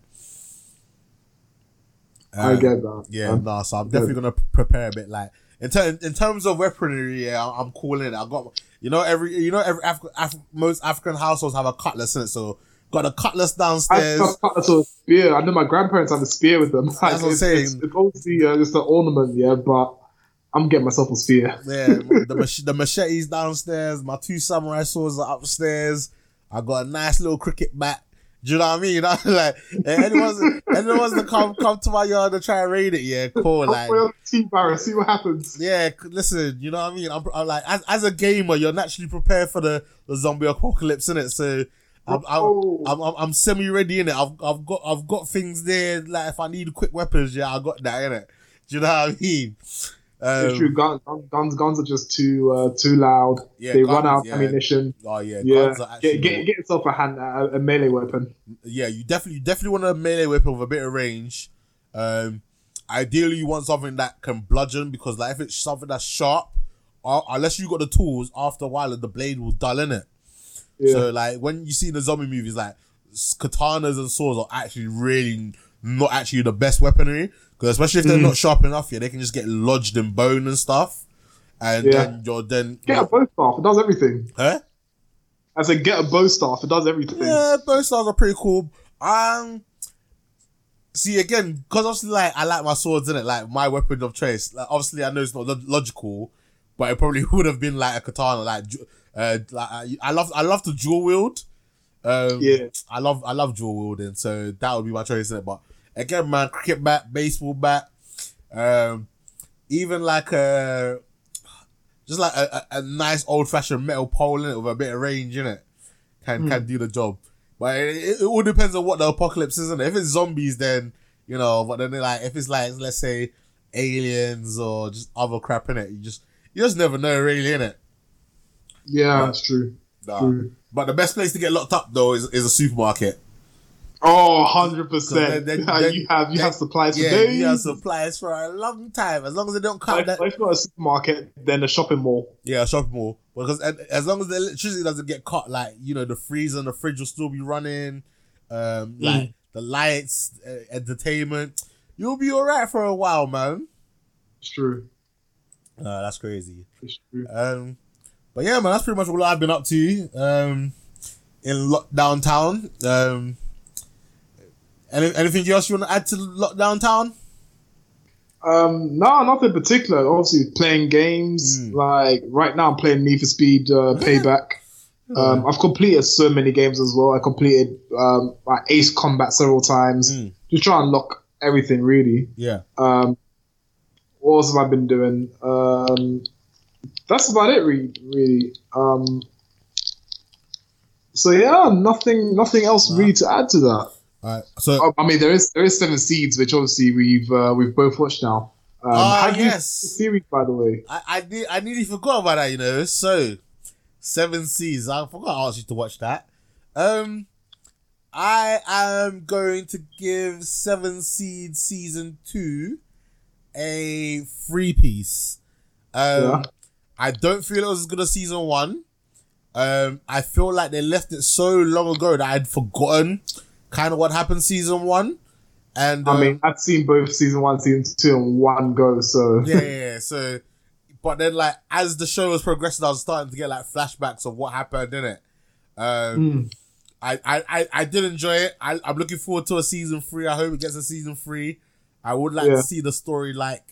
I get that. Yeah, Um, no, so I'm definitely gonna prepare a bit. Like in, ter- in terms of weaponry, yeah, I'm, I'm calling it. I got you know every you know every Af- Af- most African households have a cutlass in it, so got a cutlass I downstairs. a sort of spear. I know my grandparents have a spear with them. Like, what I'm saying. It's, it's obviously uh, just an ornament, yeah, but I'm getting myself a spear. yeah, the mach- the machetes downstairs. My two samurai swords are upstairs. I got a nice little cricket bat. Do you know what I mean? like anyone, anyone to come come to my yard and try and raid it, yeah, cool. Like Put it on the team barrel, see what happens. Yeah, listen, you know what I mean. I'm, I'm like, as, as a gamer, you're naturally prepared for the, the zombie apocalypse, in it. So I'm I'm, Oh. I'm, I'm, I'm semi ready in it. I've I've got I've got things there. Like if I need quick weapons, yeah, I got that in it. Do you know what I mean? It's Um, true. Guns, guns, guns are just too uh, too loud. Yeah, they guns, run out of yeah. ammunition. oh yeah, Yeah, guns are actually get, get get yourself a hand a, a melee weapon. yeah, you definitely you definitely want a melee weapon with a bit of range. Um, ideally, you want something that can bludgeon because like if it's something that's sharp, uh, unless you got the tools, after a while the blade will dull in it. Yeah, So like when you see in the zombie movies, like katanas and swords are actually really not actually the best weaponry because especially if they're Mm. not sharp enough, yeah, they can just get lodged in bone and stuff, and Yeah. then you're then get a bow staff. It does everything. huh? I said get a bow staff. It does everything. Yeah, both styles are pretty cool. Um, see again because obviously like I like my swords in it, like my weapon of choice. Like obviously I know it's not lo- logical, but it probably would have been like a katana. Like, uh, I- I love I love to dual wield. Um, Yeah. I love I love dual wielding, so that would be my choice in it. But again, man, cricket bat, baseball bat, um, even like a just like a, a, a nice old fashioned metal pole in it with a bit of range in it can can do the job. But it, it, it all depends on what the apocalypse is, isn't it? If it's zombies, then you know. But then like if it's like let's say aliens or just other crap in it, you just you just never know really in it. Yeah, that's true. True. But the best place to get locked up though is, is a supermarket. Oh, 100 'Cause then- percent. You have you then- have supplies for Yeah, days. you have supplies for a long time as long as they don't cut If, that. if not a supermarket, then a shopping mall. Yeah, shopping mall. Because as, long as the electricity doesn't get cut, like you know, the freezer and the fridge will still be running. Um, Mm. like the lights, uh, entertainment, you'll be alright for a while, man. It's true. Uh, that's crazy. It's true. Um, but yeah, man, that's pretty much all I've been up to. Um, in lockdown town. Um, any, anything else you want to add to lockdown town? Um, no, nothing particular. Obviously, playing games. Mm. Like right now, I'm playing Need for Speed uh, Payback. Um, I've completed so many games as well. I completed um, like Ace Combat several times. Mm. Just try and lock everything really. Yeah. Um, what else have I been doing? Um, that's about it, really. really. Um, so yeah, nothing, nothing else really to add to that. Alright. So, Oh, I mean, there is there is Seven Seeds, which obviously we've uh, we've both watched now. Um, you yes. the series, by the way? I, I, I nearly forgot about that, you know. So, Seven Seeds. I forgot I asked you to watch that. Um, I am going to give Seven Seeds season two a free piece. Um, Yeah. I don't feel it was as good as season one. Um, I feel like they left it so long ago that I'd forgotten kind of what happened season one. And I um, mean, I've seen both season one, season two in one go. So yeah, yeah, yeah. So, but then like as the show was progressing, I was starting to get like flashbacks of what happened in it. Um, Mm. I, I, I, I did enjoy it. I, I'm looking forward to a season three. I hope it gets a season three. I would like Yeah. to see the story like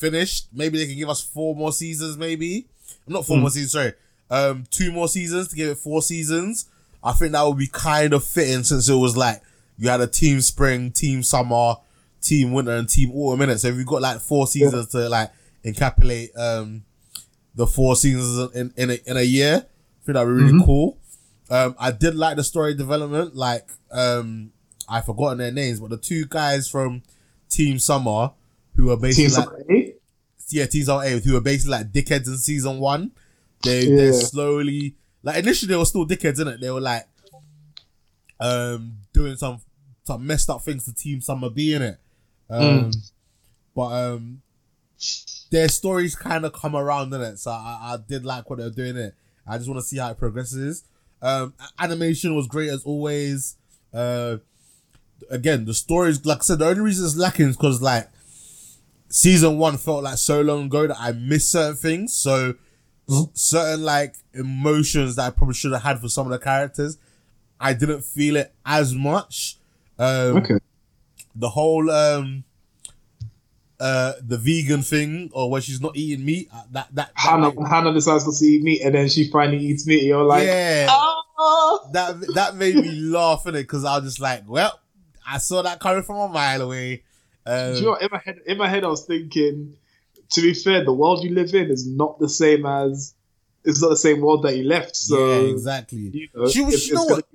finished. Maybe they can give us four more seasons. Maybe not four Mm. more seasons. Sorry, um, two more seasons to give it four seasons. I think that would be kind of fitting since it was like you had a team spring, team summer, team winter, and team autumn in it. So if you've got like four seasons to like encapsulate um the four seasons in in a, in a year, I think that'd be really Mhm. cool. Um, I did like the story development. Like, um, I've forgotten their names, but the two guys from Team Summer who are basically Team like, Summer? Yeah, Team Summer A, who are basically like dickheads in season one. They Yeah. they slowly like initially they were still dickheads in it. They were like um doing some some messed up things to Team Summer B in it. Um, but um their stories kind of come around in it, so I, I did like what they were doing it. I just want to see how it progresses. Um, animation was great as always. Uh, again, the stories, like I said, the only reason it's lacking is because like season one felt like so long ago that I missed certain things. So s- certain like emotions that I probably should have had for some of the characters, I didn't feel it as much. Um, Okay. the whole um uh the vegan thing or when she's not eating meat uh, that that, that Hana, made- Hana decides to eat meat, and then she finally eats meat. You're like, yeah oh. that that made me laugh in it because I was just like well I saw that coming from a mile away um, Do you know? In my head, in my head, I was thinking. To be fair, the world you live in is not the same as. It's not the same world that you left. So yeah exactly you know, She was- it's, you know what?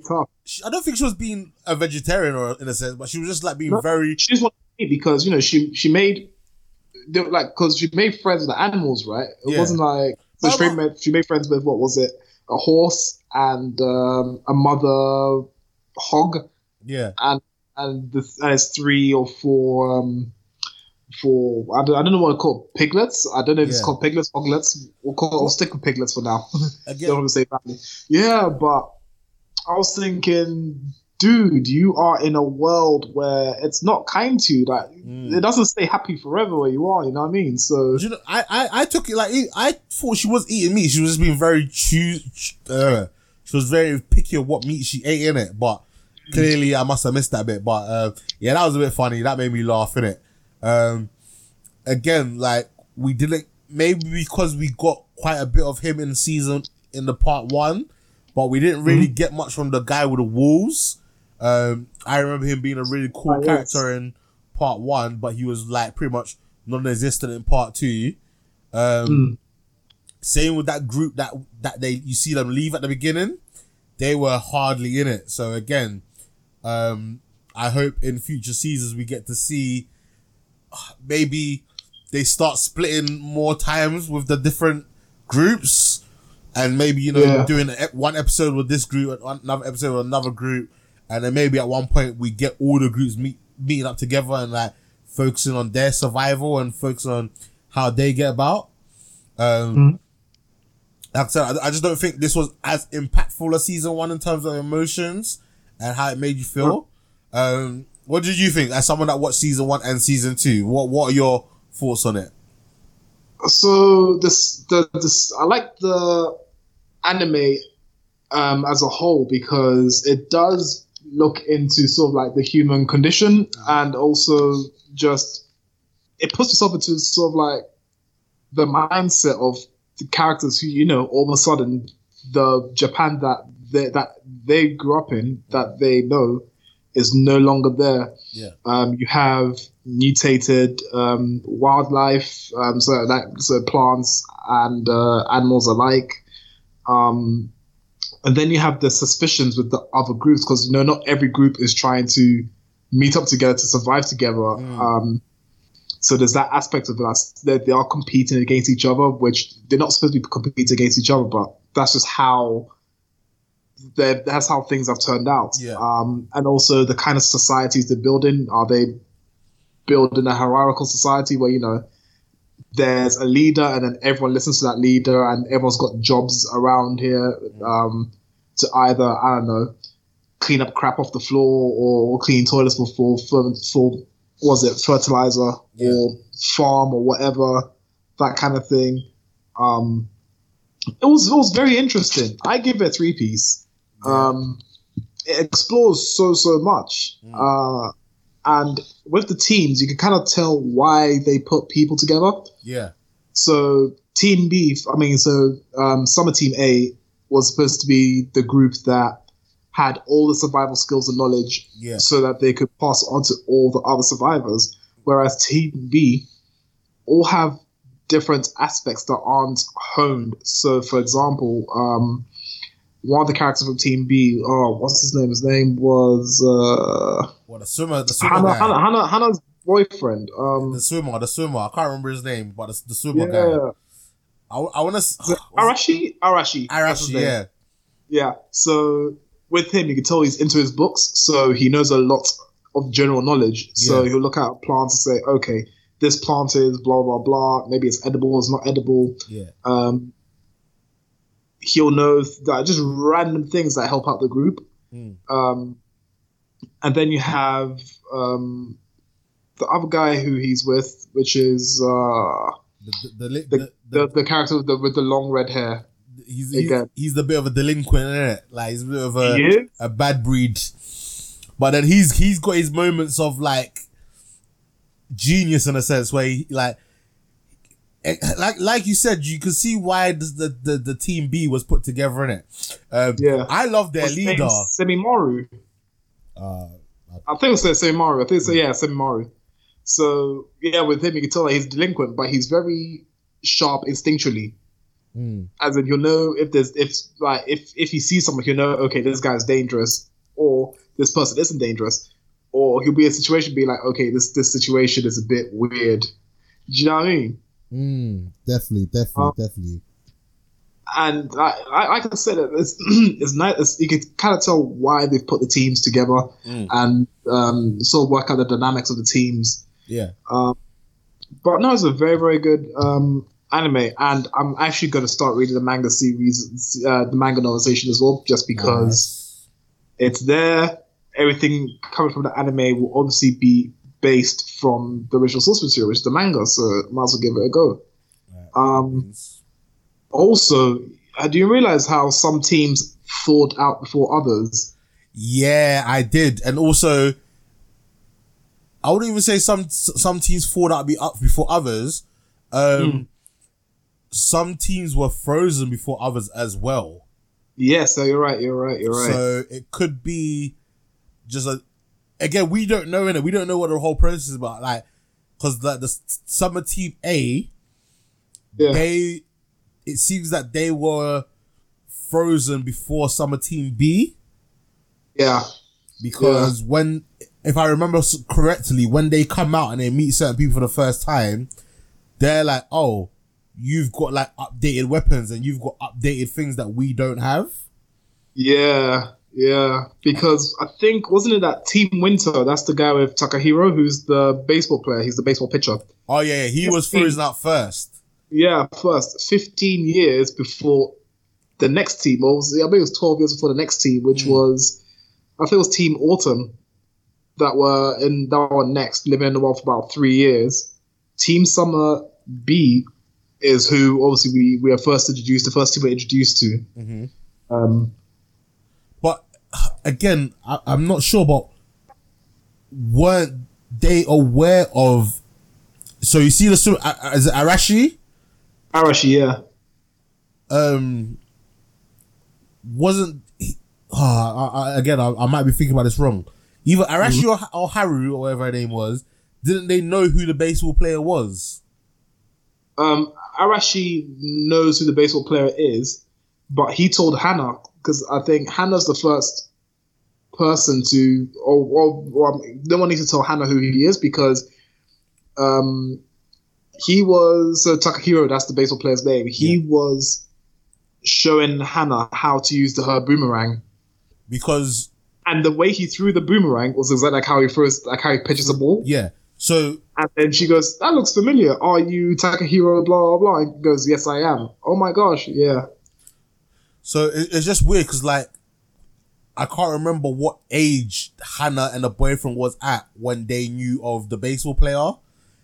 she, I don't think she was being a vegetarian or in a sense but she was just like being No. very She just wanted to because you know she she made, they were like because she made friends with the animals, right? It Yeah. wasn't like so she, made, she made friends with what was it? A horse and um, a mother hog yeah and and it's three or four um for I don't, I don't know what to call it, piglets. I don't know if it's called piglets, hoglets. We'll call we'll stick with piglets for now. again don't want to say family. Yeah, but I was thinking, dude, you are in a world where it's not kind to you. Like Mm. it doesn't stay happy forever where you are. You know what I mean? So You know, I, I, I took it like I thought she was eating meat. She was just being very choose. Uh, she was very picky of what meat she ate in it. But clearly, I must have missed that bit. But uh, yeah, that was a bit funny. That made me laugh in it. Um, again, like we didn't maybe because we got quite a bit of him in season in the part one, but we didn't really get much from the guy with the wolves. Um, I remember him being a really cool Oh, yes. character in part one, but he was like pretty much non-existent in part two. Um, Mm. Same with that group that that they you see them leave at the beginning, they were hardly in it. So again, um, I hope in future seasons we get to see uh, maybe they start splitting more times with the different groups, and maybe you know Yeah. doing one episode with this group, and another episode with another group, and then maybe at one point we get all the groups meet meeting up together and like focusing on their survival and focusing on how they get about. Um, Mhm. like I said, I, I just don't think this was as impactful as season one in terms of emotions and how it made you feel. Um, what did you think as someone that watched season one and season two? What What are your thoughts on it? So this the this I like the anime um, as a whole because it does look into sort of like the human condition and also just it puts itself into sort of like the mindset of the characters who you know all of a sudden the Japan that they, that they grew up in that they know is no longer there. Yeah. Um, you have mutated um, wildlife, um, so that so plants and uh, animals alike. Um, and then you have the suspicions with the other groups because you know not every group is trying to meet up together to survive together. Um, so there's that aspect of it that they are competing against each other, which they're not supposed to be competing against each other, but that's just how that's how things have turned out. Yeah. Um, and also the kind of societies they're building. Are they building a hierarchical society where you know there's a leader and then everyone listens to that leader and everyone's got jobs around here um, to either I don't know clean up crap off the floor or clean toilets for for for, for was it fertilizer Yeah. or farm or whatever that kind of thing. Um, it was it was very interesting. I give it a three piece. Um, it explores so so much, uh, and with the teams, you can kind of tell why they put people together. Yeah. So Team B, I mean, so um, Summer Team A was supposed to be the group that had all the survival skills and knowledge, Yeah. so that they could pass on to all the other survivors. Whereas Team B all have different aspects that aren't honed. So, for example, um, one of the characters from Team B, oh, what's his name? His name was uh, What the swimmer? The swimmer Hana, guy. Hana, Hana, Hana's boyfriend. Um, The swimmer. The swimmer. I can't remember his name, but the, the swimmer guy. yeah, I, I want to. Arashi, Arashi, Arashi. Yeah. Yeah. So with him, you can tell he's into his books, so he knows a lot of general knowledge. So Yeah. he'll look at plants and say, okay, this plant is blah blah blah. Maybe it's edible, it's not edible. Yeah. Um, he'll know that just random things that help out the group. Mm. Um, and then you have um, the other guy who he's with, which is uh, The, the, the, the, the, character with the, with the long red hair. he's, he's, he's the bit of a delinquent, it? Like he's a bit of a a bad breed. But then he's he's got his moments of like genius in a sense where he like like like you said, you can see why the the, the, team B was put together in it. Um, Yeah. I love their What's leader. Semimaru. Uh, I think it's Semimaru. I think so. Yeah, Semimaru. So yeah, with him, you can tell that he's delinquent, but he's very sharp instinctually. mm, As in, you'll know if there's if like if if he sees someone, you know, okay, this guy's dangerous, or this person isn't dangerous, or he'll be in a situation, be like, okay, this this situation is a bit weird. Do you know what I mean? Mm, definitely, definitely, Um, definitely. and I, I, like I said, it's, it's nice. It's, you can kind of tell why they've put the teams together Mm. and um, sort of work out the dynamics of the teams. Yeah. Um, but no, it's a very, very good um, anime, and I'm actually going to start reading the manga series, uh, the manga novelization as well, just because it's there. Everything coming from the anime will obviously be based from the original source material, which is the manga, so might as well give it a go. Um, also, uh, do you realize how some teams thawed out before others? Yeah, I did, and also, I wouldn't even say some some teams fall out be up before others. Um, Hmm. Some teams were frozen before others as well, Yes, so you're right. You're right. You're right. so it could be just a. Again, we don't know in it. We don't know what the whole process is about, like, because the the summer team A, yeah. they, it seems that they were frozen before summer team B. yeah. because when if I remember correctly, when they come out and they meet certain people for the first time, they're like, "Oh, you've got like updated weapons and you've got updated things that we don't have." Yeah. Yeah. Because I think wasn't it that Team Winter? That's the guy with Takahiro, who's the baseball player. He's the baseball pitcher. Oh yeah, yeah, he Yes, was he- frozen out first. Yeah. First, 15 years before the next team. Or was, I think it was 12 years before the next team, which Hmm. was I think it was Team Autumn that were in that were next, living in the world for about three years. Team Summer B is who obviously we, we are first introduced, the first team we're introduced to. Mhm. Um, again, I, I'm not sure, but weren't they aware of? So you see the uh, is it Arashi? Arashi, yeah. Um, wasn't he, ah, I, I, again? I, I might be thinking about this wrong. Either Arashi or, or Haru or whatever her name was. Didn't they know who the baseball player was? Um, Arashi knows who the baseball player is, but he told Hana because I think Hana's the first person to, or, or, or um, no one needs to tell Hana who he is because um, he was so Takahiro. That's the baseball player's name. He was showing Hana how to use the her boomerang. Because And the way he threw the boomerang was exactly like how he throws, like how he pitches a ball. yeah, so And then she goes, "That looks familiar. Are you Takahiro?" Blah blah blah. And he goes, "Yes, I am." Oh my gosh, yeah. So it, it's just weird because like I can't remember what age Hana and the boyfriend was at when they knew of the baseball player.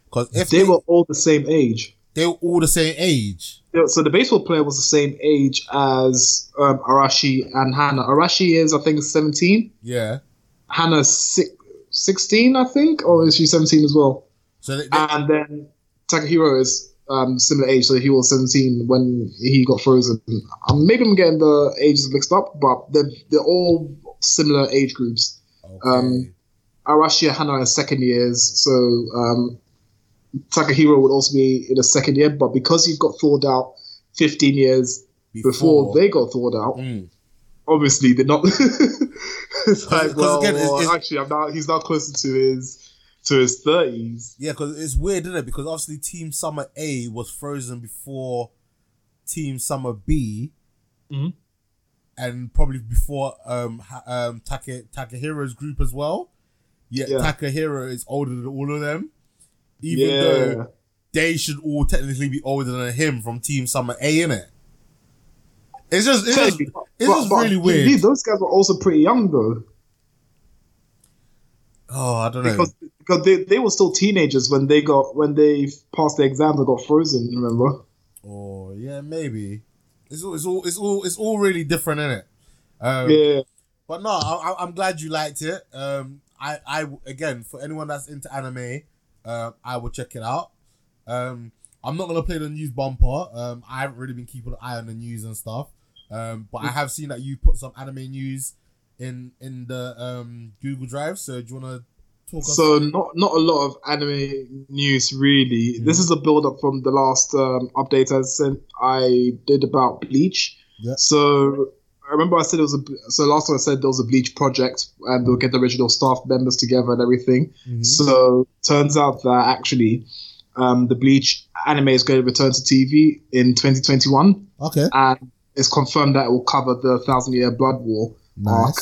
Because if They were all the same age. they were all the same age, So the baseball player was the same age as um, Arashi and Hana. Arashi is, I think, seventeen. yeah. Hana's six, 16, I think, or is she seventeen as well? So they, they- And then Takahiro is um, similar age, so he was seventeen when he got frozen. Um, maybe I'm getting the ages mixed up, but they're they're all similar age groups. okay. um, Arashi and Hana are second years, so um, Takahiro would also be in a second year. But because he got thawed out 15 years before, they got thawed out, Mm. obviously they're not. it's like, well, again, it's- it's- actually, I'm now he's now closer to his to his 30s. Yeah, because it's weird, isn't it? Because obviously Team Summer A was frozen before Team Summer B, Mhm. and probably before um ha- um Taka Takahiro's group as well. Yet Yeah. Takahiro is older than all of them, even yeah, though they should all technically be older than him from Team Summer A, innit? It's just it's just, Technically, it's but- just but really weird. Those guys were also pretty young though, Oh, I don't know. because because they, they were still teenagers when they got when they passed the exams and got frozen. Remember? Oh yeah, maybe. It's all it's all it's all it's all really different, innit? Um, yeah. But no, I, I'm glad you liked it. Um, I, I again for anyone that's into anime, um, I will check it out. Um, I'm not gonna play the news bumper. Um, I haven't really been keeping an eye on the news and stuff. Um, but I have seen that you put some anime news in in the um Google Drive. So do you wanna So not not a lot of anime news really. This is a build up from the last um, update I sent. I did about Bleach. Yeah. So I remember I said it was a so last time I said there was a Bleach project and they'll get the original staff members together and everything. Mhm. So turns out that actually um, the Bleach anime is going to return to TV in 2021 Okay, and it's confirmed that it will cover the Thousand Year Blood War arc,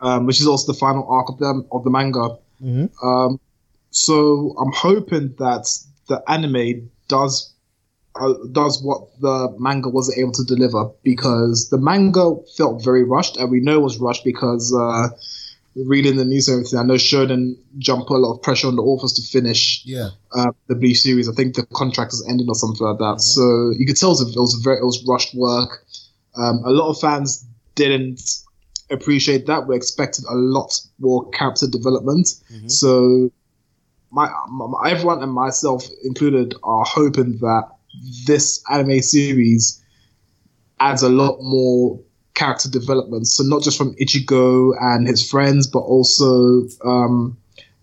um, which is also the final arc of them of the manga. Hmm Um, so I'm hoping that the anime does uh, does what the manga wasn't able to deliver because the manga felt very rushed, and we know it was rushed because uh, reading the news and everything, I know Shonen Jump put a lot of pressure on the authors to finish Yeah, uh, the Bleach series. I think the contract is ending or something like that. Mhm. So you could tell it was, it was very it was rushed work. Um, a lot of fans didn't appreciate that. We expected a lot more character development. Mhm. So my, my everyone and myself included are hoping that this anime series adds a lot more character development. So not just from Ichigo and his friends, but also um,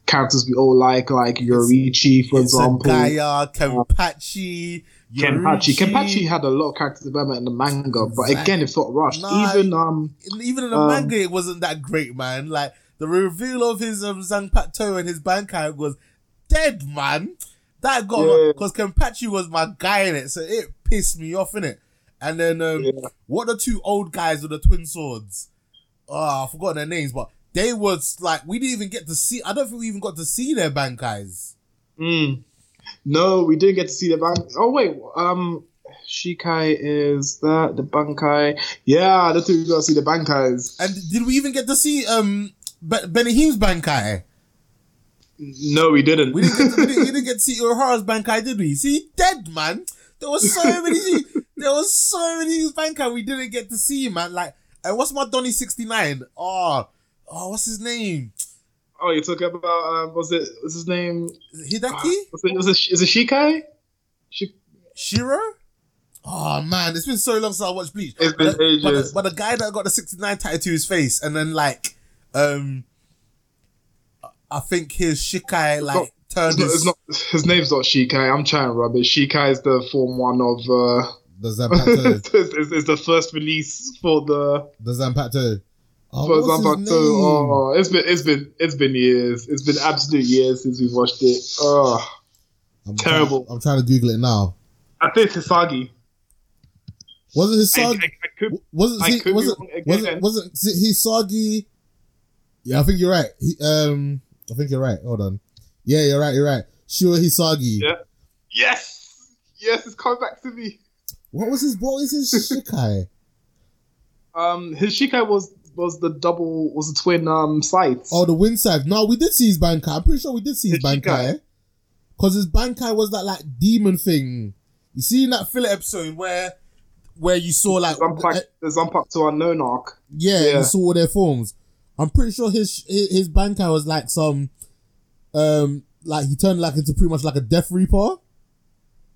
characters we all like, like Yoriichi, for it's example. Gaya, Kenpachi, Kenpachi. Kenpachi had a lot of character development in the manga, but again, it felt rushed. Nah, Even um, even in the Um, manga, it wasn't that great, man. Like the reveal of his um, Zanpakuto and his Bankai was dead, man. That got Yeah. because Kenpachi was my guy in it, so it pissed me off in it. And then um, Yeah. what the two old guys with the twin swords? Oh, I forgot their names, but they was like we didn't even get to see. I don't think we even got to see their Bankais. Mm. No, we didn't get to see the bank. Oh wait, um, Shikai is that the Bankai? Yeah, don't think we got to see the Bankais. And did we even get to see um Be- Benihime's Bankai? No, we didn't. We didn't get to, we didn't, we didn't get to see Urahara's Bankai, did we? See, dead man. There was so many. there was so many Bankai we didn't get to see, man. Like, and what's my Donny sixty nine? Oh, oh, what's his name? Oh, you're talking about um, was it? What's his name? Hidaki? Was it? Was it? Is it Shikai? Shi- Shiro? Oh man, it's been so long since I watched Bleach. It's been but, the, but, the, ages. but the guy that got the 69 tattoo to his face, and then like, um, I think his Shikai like turned It's not, his it's not. His name's not Shikai. I'm trying to rub it. Shikai is the form one of. uh the Zanpakuto. it's, it's, it's the first release for the the Zanpakuto. Oh, for his Oh, it's been it's been it's been years. It's been absolute years since we've watched it. Oh, I'm terrible. Trying, I'm trying to Google it now. I think it's Hisagi. Wasn't his I, I, I could, wasn't he, could wasn't wasn't wasn't Hisagi? Yeah, I think you're right. He, um, I think you're right. Hold on. Yeah, you're right. You're right. Sure, Hisagi. Yeah. yes, yes, it's coming back to me. What was his? What was his Shikai? Um, his Shikai was was the double was the twin um sights. Oh, the Windsag. No, we did see his Bankai. I'm pretty sure we did see his Shikai. Bankai. Because his Bankai was that like demon thing. You see in that filler episode where where you saw like eh, there's Zanpakuto unknown arc. yeah, Yeah. you saw all their forms. I'm pretty sure his his, Bankai was like some um like he turned like into pretty much like a Death Reaper.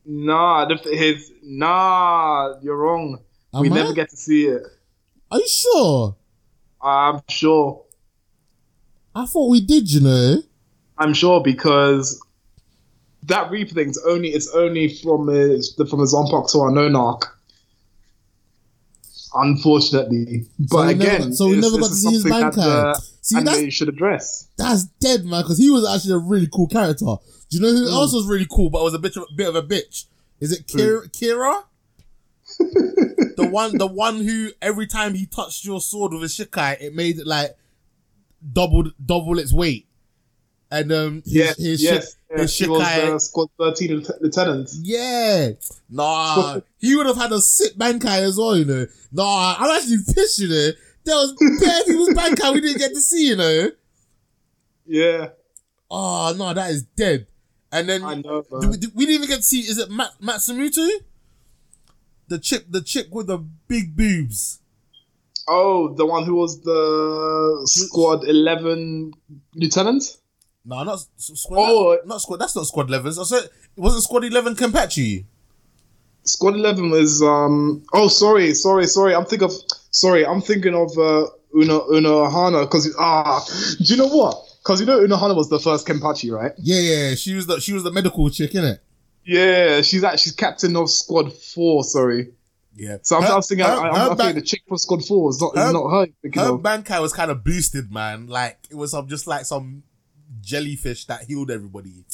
Nah, his nah, you're wrong. we I? never get to see it. Are you sure? I'm sure. I thought we did, you know. I'm sure because that Reaper thing's only it's only from his from his Zanpakuto unknown arc. Unfortunately, but never- again, so we never got to see his something that, uh, See, that's should address. that's dead, man. Because he was actually a really cool character. Do you know who Mm. else was really cool, but was a bit of, bit of a bitch? Is it Kira? Kira? The one, the one who every time he touched your sword with a shikai, it made it like double double its weight. And um, his, Yes, his, yes, shi- his yes. He was uh, squad thirteen lieutenant- yeah, nah, he would have had a sit bankai as well, you know. Nah, I'm actually pissed, you know. There was bare people's bankai we didn't get to see, you know. Yeah, Oh no, that is dead. And then I know. we, we didn't even get to see. Is it Mat, Matsumoto? The chick, the chick with the big boobs. Oh, the one who was the squad eleven lieutenant. No, not squad. Oh. not squad. That's not squad eleven. I said it wasn't squad eleven. Kenpachi. Squad eleven was um. Oh, sorry, sorry, sorry. I'm thinking of sorry. I'm thinking of uh, Una Unohana because ah. Do you know what? Because you know Unohana was the first Kenpachi, right? Yeah, yeah. She was the she was the medical chick, innit? Yeah, she's actually she's captain of Squad Four. Sorry. Yeah. So I'm, Her- I was thinking, her- I, I'm thinking the chick from Squad Four is not her- is not her. her of. bankai was kind of boosted, man. Like it was some just like some jellyfish that healed everybody.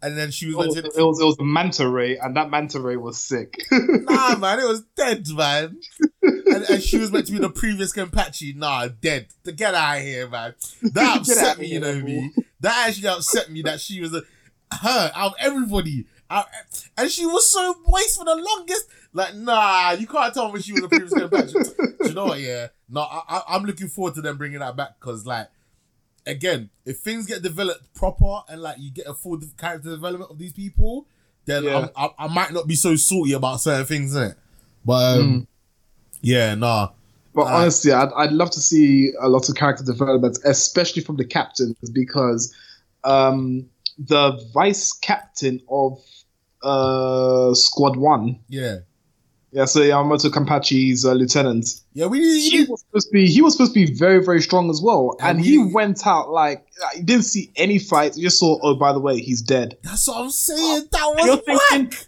And then she was Oh, it was it was a manta ray, and that manta ray was sick. nah, man, it was dead, man. and, and she was meant to be the previous Kenpachi. Nah, dead. To get out of here, man. That upset me, you know me. That actually upset me that she was a, her out of everybody. Out, and she was so moist for the longest. Like, nah, you can't tell me she was a previous Kenpachi. Do you know what? Yeah, no, I, I, I'm looking forward to them bringing that back because, like, again, if things get developed proper and like you get a full character development of these people, then Yeah. I'm- I, I might not be so salty about certain things, innit? But um, yeah, nah. But Uh, honestly, I'd, I'd love to see a lot of character development, especially from the captains, because um, the vice captain of uh, Squad One, Yeah. yeah, so Yamamoto Kampachi's uh, lieutenant, Yeah, we he was supposed to be he was supposed to be very very strong as well, And and he he- went out like he didn't see any fights. You just saw, oh by the way, he's dead. That's what I'm saying. That You're was thinking-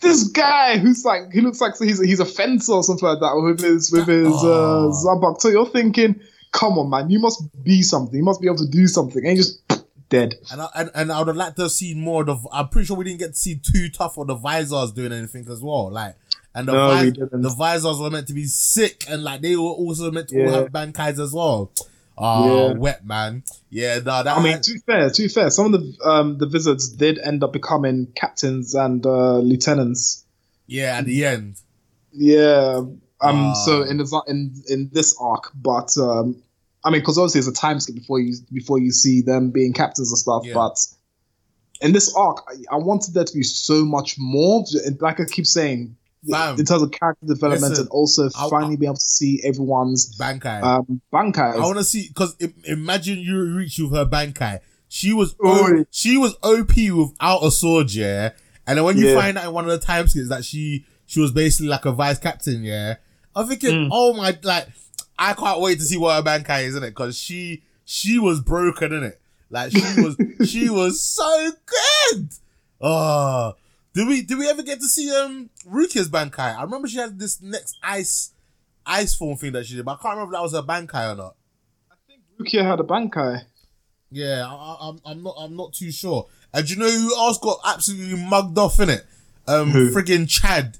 This guy who's like he looks like he's a, he's a fencer or something like that with his with his Oh. uh, Zabak. So you're thinking, come on, man, you must be something. You must be able to do something, and he just dead. And I, and, and I would have liked to have seen more of the. I'm pretty sure we didn't get to see too tough or the visors doing anything as well. Like, and the, No, we vis- didn't. the visors were meant to be sick and like they were also meant to all have bankais as well. Oh, Yeah. wet man. Yeah, no, that. I mean, to be fair, to be fair, some of the um, the wizards did end up becoming captains and uh, lieutenants. yeah, at the end. Yeah. Um. Ah. So in the in in this arc, but um, I mean, because obviously it's a time skip before you before you see them being captains and stuff. Yeah. But in this arc, I, I wanted there to be so much more. And Like I keep saying, Fam. in terms of character development Listen, and also I- finally be able to see everyone's Bankai. um, Bankai. I want to see because imagine you reach with her Bankai. She was o- she was OP without a sword, yeah. And then when you Yeah. find out in one of the time skips that she she was basically like a vice captain, yeah. I'm thinking, Mm. oh my, like I can't wait to see what her Bankai is in it because she she was broken in it. Like she was she was so good. Oh, did we did we ever get to see um Rukia's Bankai? I remember she had this next ice ice form thing that she did, but I can't remember if that was her Bankai or not. I think Rukia had a Bankai. Yeah, I, I, I'm I'm not I'm not too sure. And do you know who else got absolutely mugged off in it? Um, Who? friggin' Chad.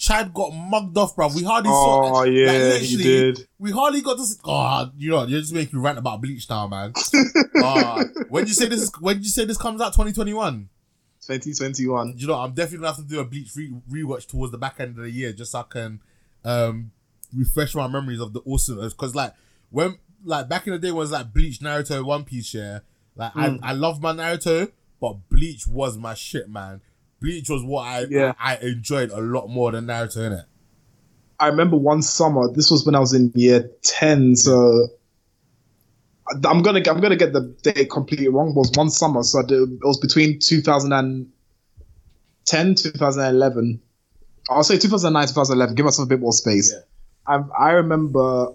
Chad got mugged off, bro. We hardly Oh saw. Oh yeah, like, he did. We hardly got this. Oh, you know, you're just making me rant about Bleach now, man. uh, when you say this is when you say this comes out 2021, 2021. you know, I'm definitely gonna have to do a Bleach re- rewatch towards the back end of the year just so I can um refresh my memories of the awesomeness. Because like when like back in the day was like Bleach, Naruto, One Piece, yeah. Like Mm. I I love my Naruto, but Bleach was my shit, man. Bleach was what I Yeah. I, enjoyed a lot more than Naruto in it. I remember one summer. This was when I was in year ten. So I'm gonna I'm gonna get the date completely wrong. But it was one summer, so did, it was between 2010 2011. I'll say 2009 2011. Give myself a bit more space. Yeah. I I remember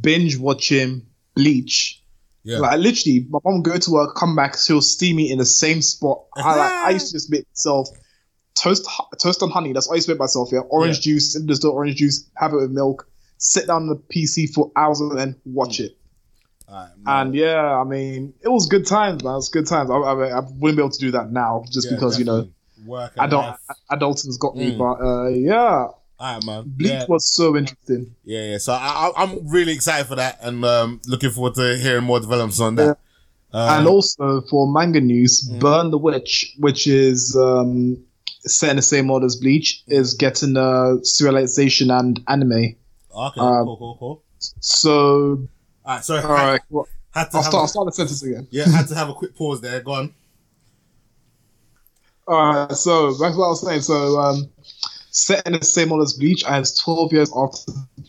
binge watching Bleach. Yeah. Like literally, my mom go to work, come back, she'll steam me in the same spot. I like I used to just make myself toast toast on honey. That's all I used to make myself. Yeah, orange juice, in the store, orange juice, have it with milk. Sit down on the PC for hours and then watch it. Alright, And yeah, I mean, it was good times, man. It was good times. I, I, I wouldn't be able to do that now just yeah, because you know definitely. work and adult life. adulting's got me. Mm. But uh, yeah, Alright, man. Bleach Yeah. was so interesting. Yeah, yeah. So I, I, I'm really excited for that, and um, looking forward to hearing more developments on that. Um, and also for manga news, Mm. Burn the Witch, which is um, set in the same order as Bleach, is getting a serialization and anime. okay, um, cool, cool, cool. So, All right, sorry. all right, well, Had to I'll have start, I'll start the sentence again. yeah, had to have a quick pause there. Go on. All right, so back to what I was saying. So, um, set in the same world as Bleach, and it's 12 years after the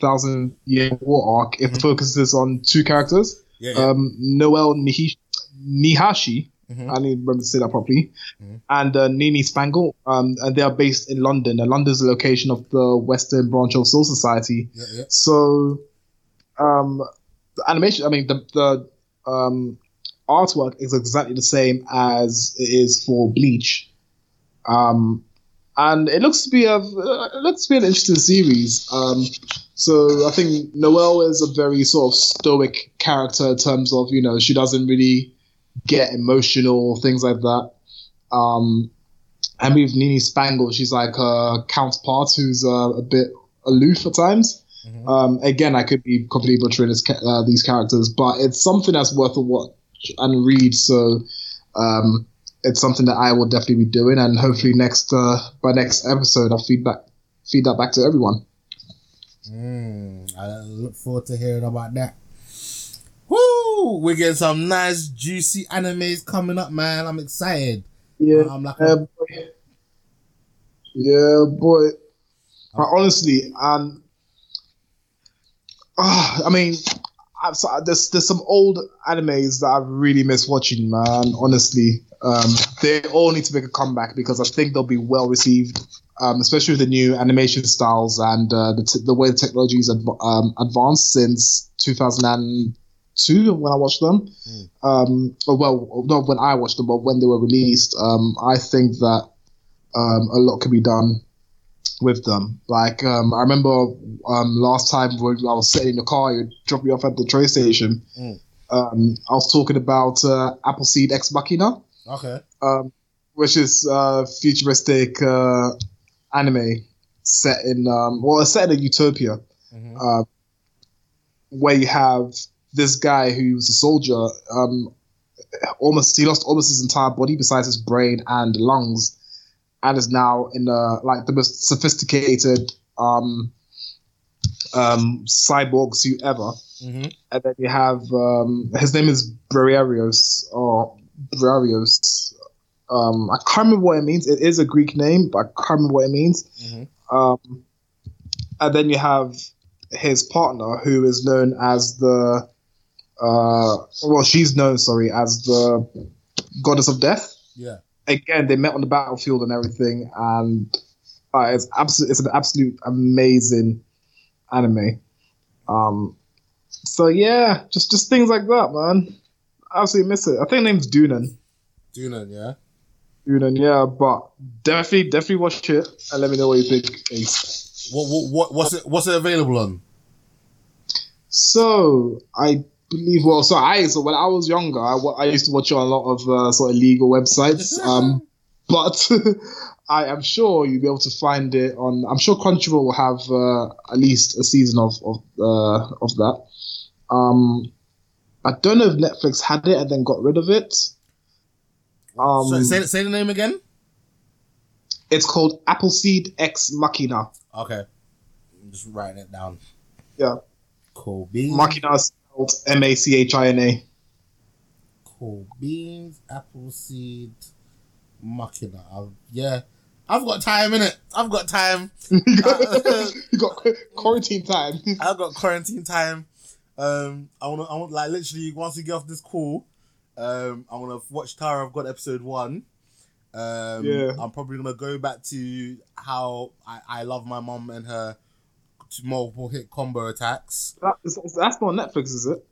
Thousand Year War arc. It Mhm. focuses on two characters, Yeah, yeah. um, Noel Nihi- Niihashi. Mhm. I need to remember to say that properly. Mhm. And uh, Nini Spangle, um, and they are based in London. And London is the location of the Western branch of Soul Society. yeah. So, um, the animation, I mean, the, the um, artwork is exactly the same as it is for Bleach. Um, and it looks to be a uh, it looks to be an interesting series. Um, so I think Noel is a very sort of stoic character in terms of you know she doesn't really get emotional things like that. Um, and with Nini Spangle, she's like a counterpart who's uh, a bit aloof at times. Mhm. Um, again, I could be completely butchering this, uh, these characters, but it's something that's worth a watch and read. So um, it's something that I will definitely be doing, and hopefully next uh, by next episode, I'll feed back feed that back to everyone. Mm, I look forward to hearing about that. Woo! We're getting some nice, juicy animes coming up, man. I'm excited. Yeah, I'm like, yeah, boy. Yeah, boy. But honestly, and ah, I mean, I've, there's there's some old animes that I really miss watching, man. Honestly, um, they all need to make a comeback because I think they'll be well received, um, especially with the new animation styles and uh, the t- the way the technology has adv- um, advanced since 2002 when I watched them. Mm. Um, well, not when I watched them, but when they were released. Um, I think that um, a lot can be done with them. Like um, I remember um, last time when I was sitting in the car, you dropped me off at the train station. Mm. Um, I was talking about uh, Appleseed Ex Machina, okay. um, which is uh, futuristic uh, anime set in um, well, it's set in a utopia Mhm. uh, where you have this guy who was a soldier. Um, almost he lost almost his entire body besides his brain and lungs, and is now in the like the most sophisticated um, um, cyborg suit ever. Mhm. And then you have um, his name is Briareos or Briareos. Um, I can't remember what it means. It is a Greek name, but I can't remember what it means. Mhm. Um, and then you have his partner, who is known as the, uh, well, she's known, sorry, as the goddess of death. Yeah. Again, they met on the battlefield and everything, and uh, it's absolute. It's an absolute amazing anime. Um, so yeah, just just things like that, man. Absolutely miss it. I think the name's Deunan. Deunan, yeah. Deunan, yeah, but definitely, definitely watch it and let me know what you think, Ace. What, what, what what's it what's it available on? So I believe, well, so I so when I was younger, I, I used to watch on a lot of uh, sort of legal websites, um, but I am sure you'll be able to find it on. I'm sure Crunchyroll will have uh, at least a season of of uh, of that. Um, I don't know if Netflix had it and then got rid of it. Um, so, say say the name again. it's called Appleseed Ex Machina. Okay, I'm just writing it down. Yeah. Cool beans. Machina is spelled M A C H I N A. Cool beans, apple seed, machina. I've, yeah, I've got time in it. I've got time. you got quarantine time. I've got quarantine time. Um, I want to. I want like literally once we get off this call, um, I want to watch Tara. I've got episode one. Um, Yeah. I'm probably gonna go back to how I, I love my mom and her multiple hit combo attacks. That, that's not on Netflix, is it?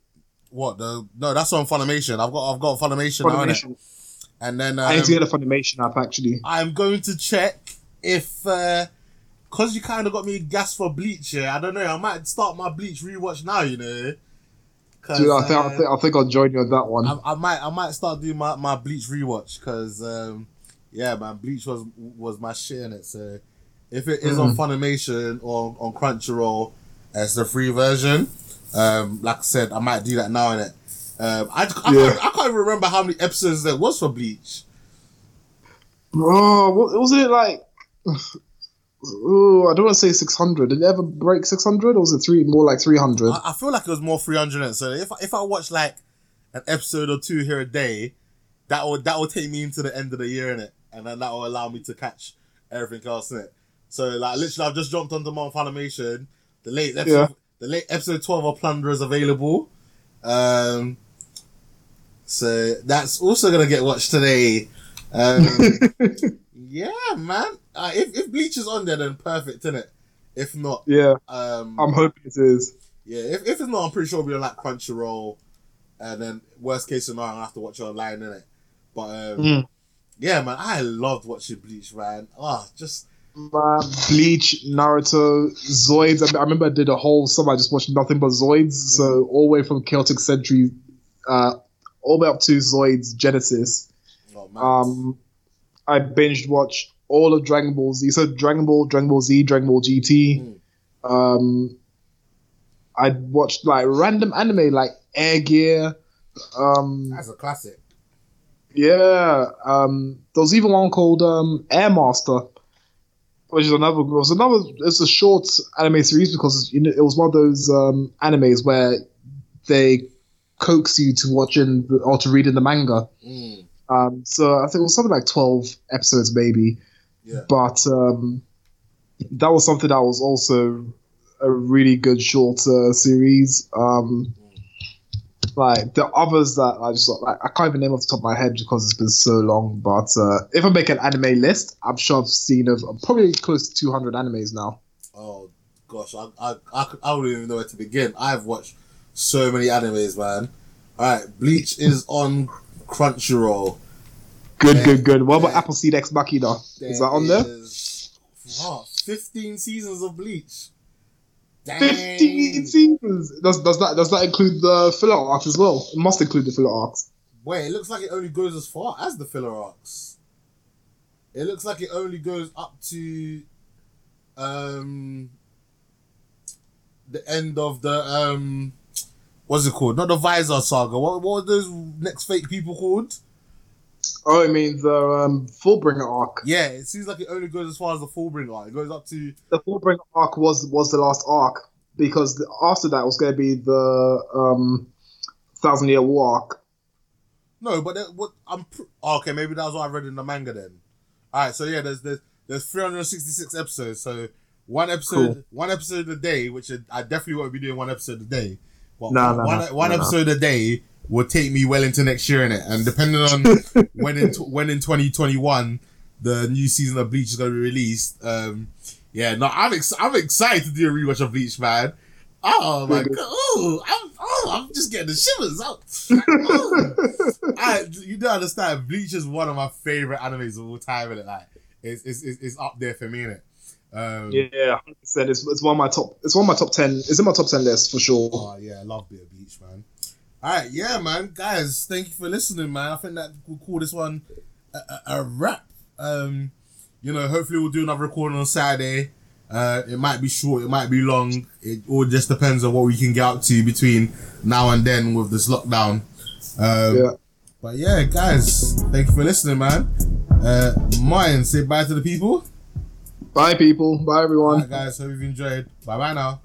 What the? No, that's on Funimation. I've got I've got Funimation? Funimation. and then I need to um, get a Funimation app actually. I'm going to check if because you kind of got me gas for Bleach. Yeah, I don't know. I might start my Bleach rewatch now. You know. Dude, I think, uh, I think I think I'll join you on that one. I, I might I might start doing my, my Bleach rewatch because um, yeah, man, Bleach was was my shit in it. So if it is on Mm-hmm. Funimation or on Crunchyroll as the free version, um, like I said, I might do that now in it. Um, I, I, Yeah. can't, I can't even remember how many episodes there was for Bleach. Bro, what wasn't it like? Ooh, I don't want to say six hundred. Did it ever break six hundred, or was it three more like three hundred? I, I feel like it was more 300. So if if I watch like an episode or two here a day, that will that will take me into the end of the year in it, and then that will allow me to catch everything else in it. So like literally, I've just jumped onto my Funimation. The late episode, Yeah. the late episode 12 of Plunder is available. Um, so that's also gonna get watched today. Um, yeah, man. Uh, if if Bleach is on there, then perfect, isn't it? If not, yeah, um, I'm hoping it is. yeah, if, if it's not, I'm pretty sure we'll be on like Crunchyroll, and then worst case scenario, I'll have to watch it online, innit? But um, Mm. yeah, man, I loved watching Bleach, man. Ah, just Man, Bleach, Naruto, Zoids. I, mean, I remember I did a whole summer. I just watched nothing but Zoids. So all the way from Chaotic Century, uh, all the way up to Zoids Genesis. oh man, Um, I binged watched all of Dragon Ball Z. So Dragon Ball, Dragon Ball Z, Dragon Ball GT. Mm. Um, I watched like random anime like Air Gear. Um, that's a classic. yeah. Um, there was even one called um, Air Master, which is another. It was another. It's a short anime series because you know it was one of those um, animes where they coax you to watching the, or to reading the manga. Mm, Um, so I think it was something like twelve episodes, maybe. yeah, But um, that was something that was also a really good short uh, series. Um, like the others that I just like, I can't even name off the top of my head because it's been so long. But uh, if I make an anime list, I'm sure I've seen of probably close to 200 animes now. oh gosh, I I I, I wouldn't even know where to begin. I've watched so many animes, man. All right, Bleach is on Crunchyroll. Good, good, good. What about. Appleseed Ex Machina? Is that on there? is- oh, 15 seasons of Bleach. Dang. 15 seasons. Does, does that does that include the filler arcs as well? It must include the filler arcs. Wait, it looks like it only goes as far as the filler arcs. It looks like it only goes up to um the end of the um what's it called? Not the Visor saga. What what are those next fake people called? Oh, it means the um, Fullbringer arc. Yeah, it seems like it only goes as far as the Fullbringer arc. It goes up to the Fullbringer arc was was the last arc, because the, after that was going to be the um, Thousand Year War arc. No, but that, what I'm pr- oh, okay. Maybe that was what I read in the manga then. All right, so yeah, there's there's there's 366 episodes. So one episode, Cool. one episode a day, which I definitely won't be doing one episode a day. But No, no, one no, one episode a day will take me well into next year in it, and depending on when in tw- when in 2021 the new season of Bleach is going to be released. Um, yeah, no, I'm ex- I'm excited to do a rewatch of Bleach, man. Oh my god! Oh, I'm oh, I'm just getting the shivers. Oh. I, you don't understand. Bleach is one of my favorite animes of all time, and it like it's it's, it's, it's up there for me, innit? Um, Yeah. It's, it's one of my top. It's one of my top ten. It's in my top ten list for sure. Oh yeah, I love a bit of Bleach, man. All right, yeah, man, guys, thank you for listening, man. I think that we'll call this one a, a, a wrap. Um, you know, hopefully we'll do another recording on Saturday. Uh, it might be short, it might be long. It all just depends on what we can get up to between now and then with this lockdown. Um, Yeah. But yeah, guys, thank you for listening, man. Uh, Mayan, say bye to the people. Bye, people. Bye, everyone. right, guys, hope you've enjoyed. Bye bye now.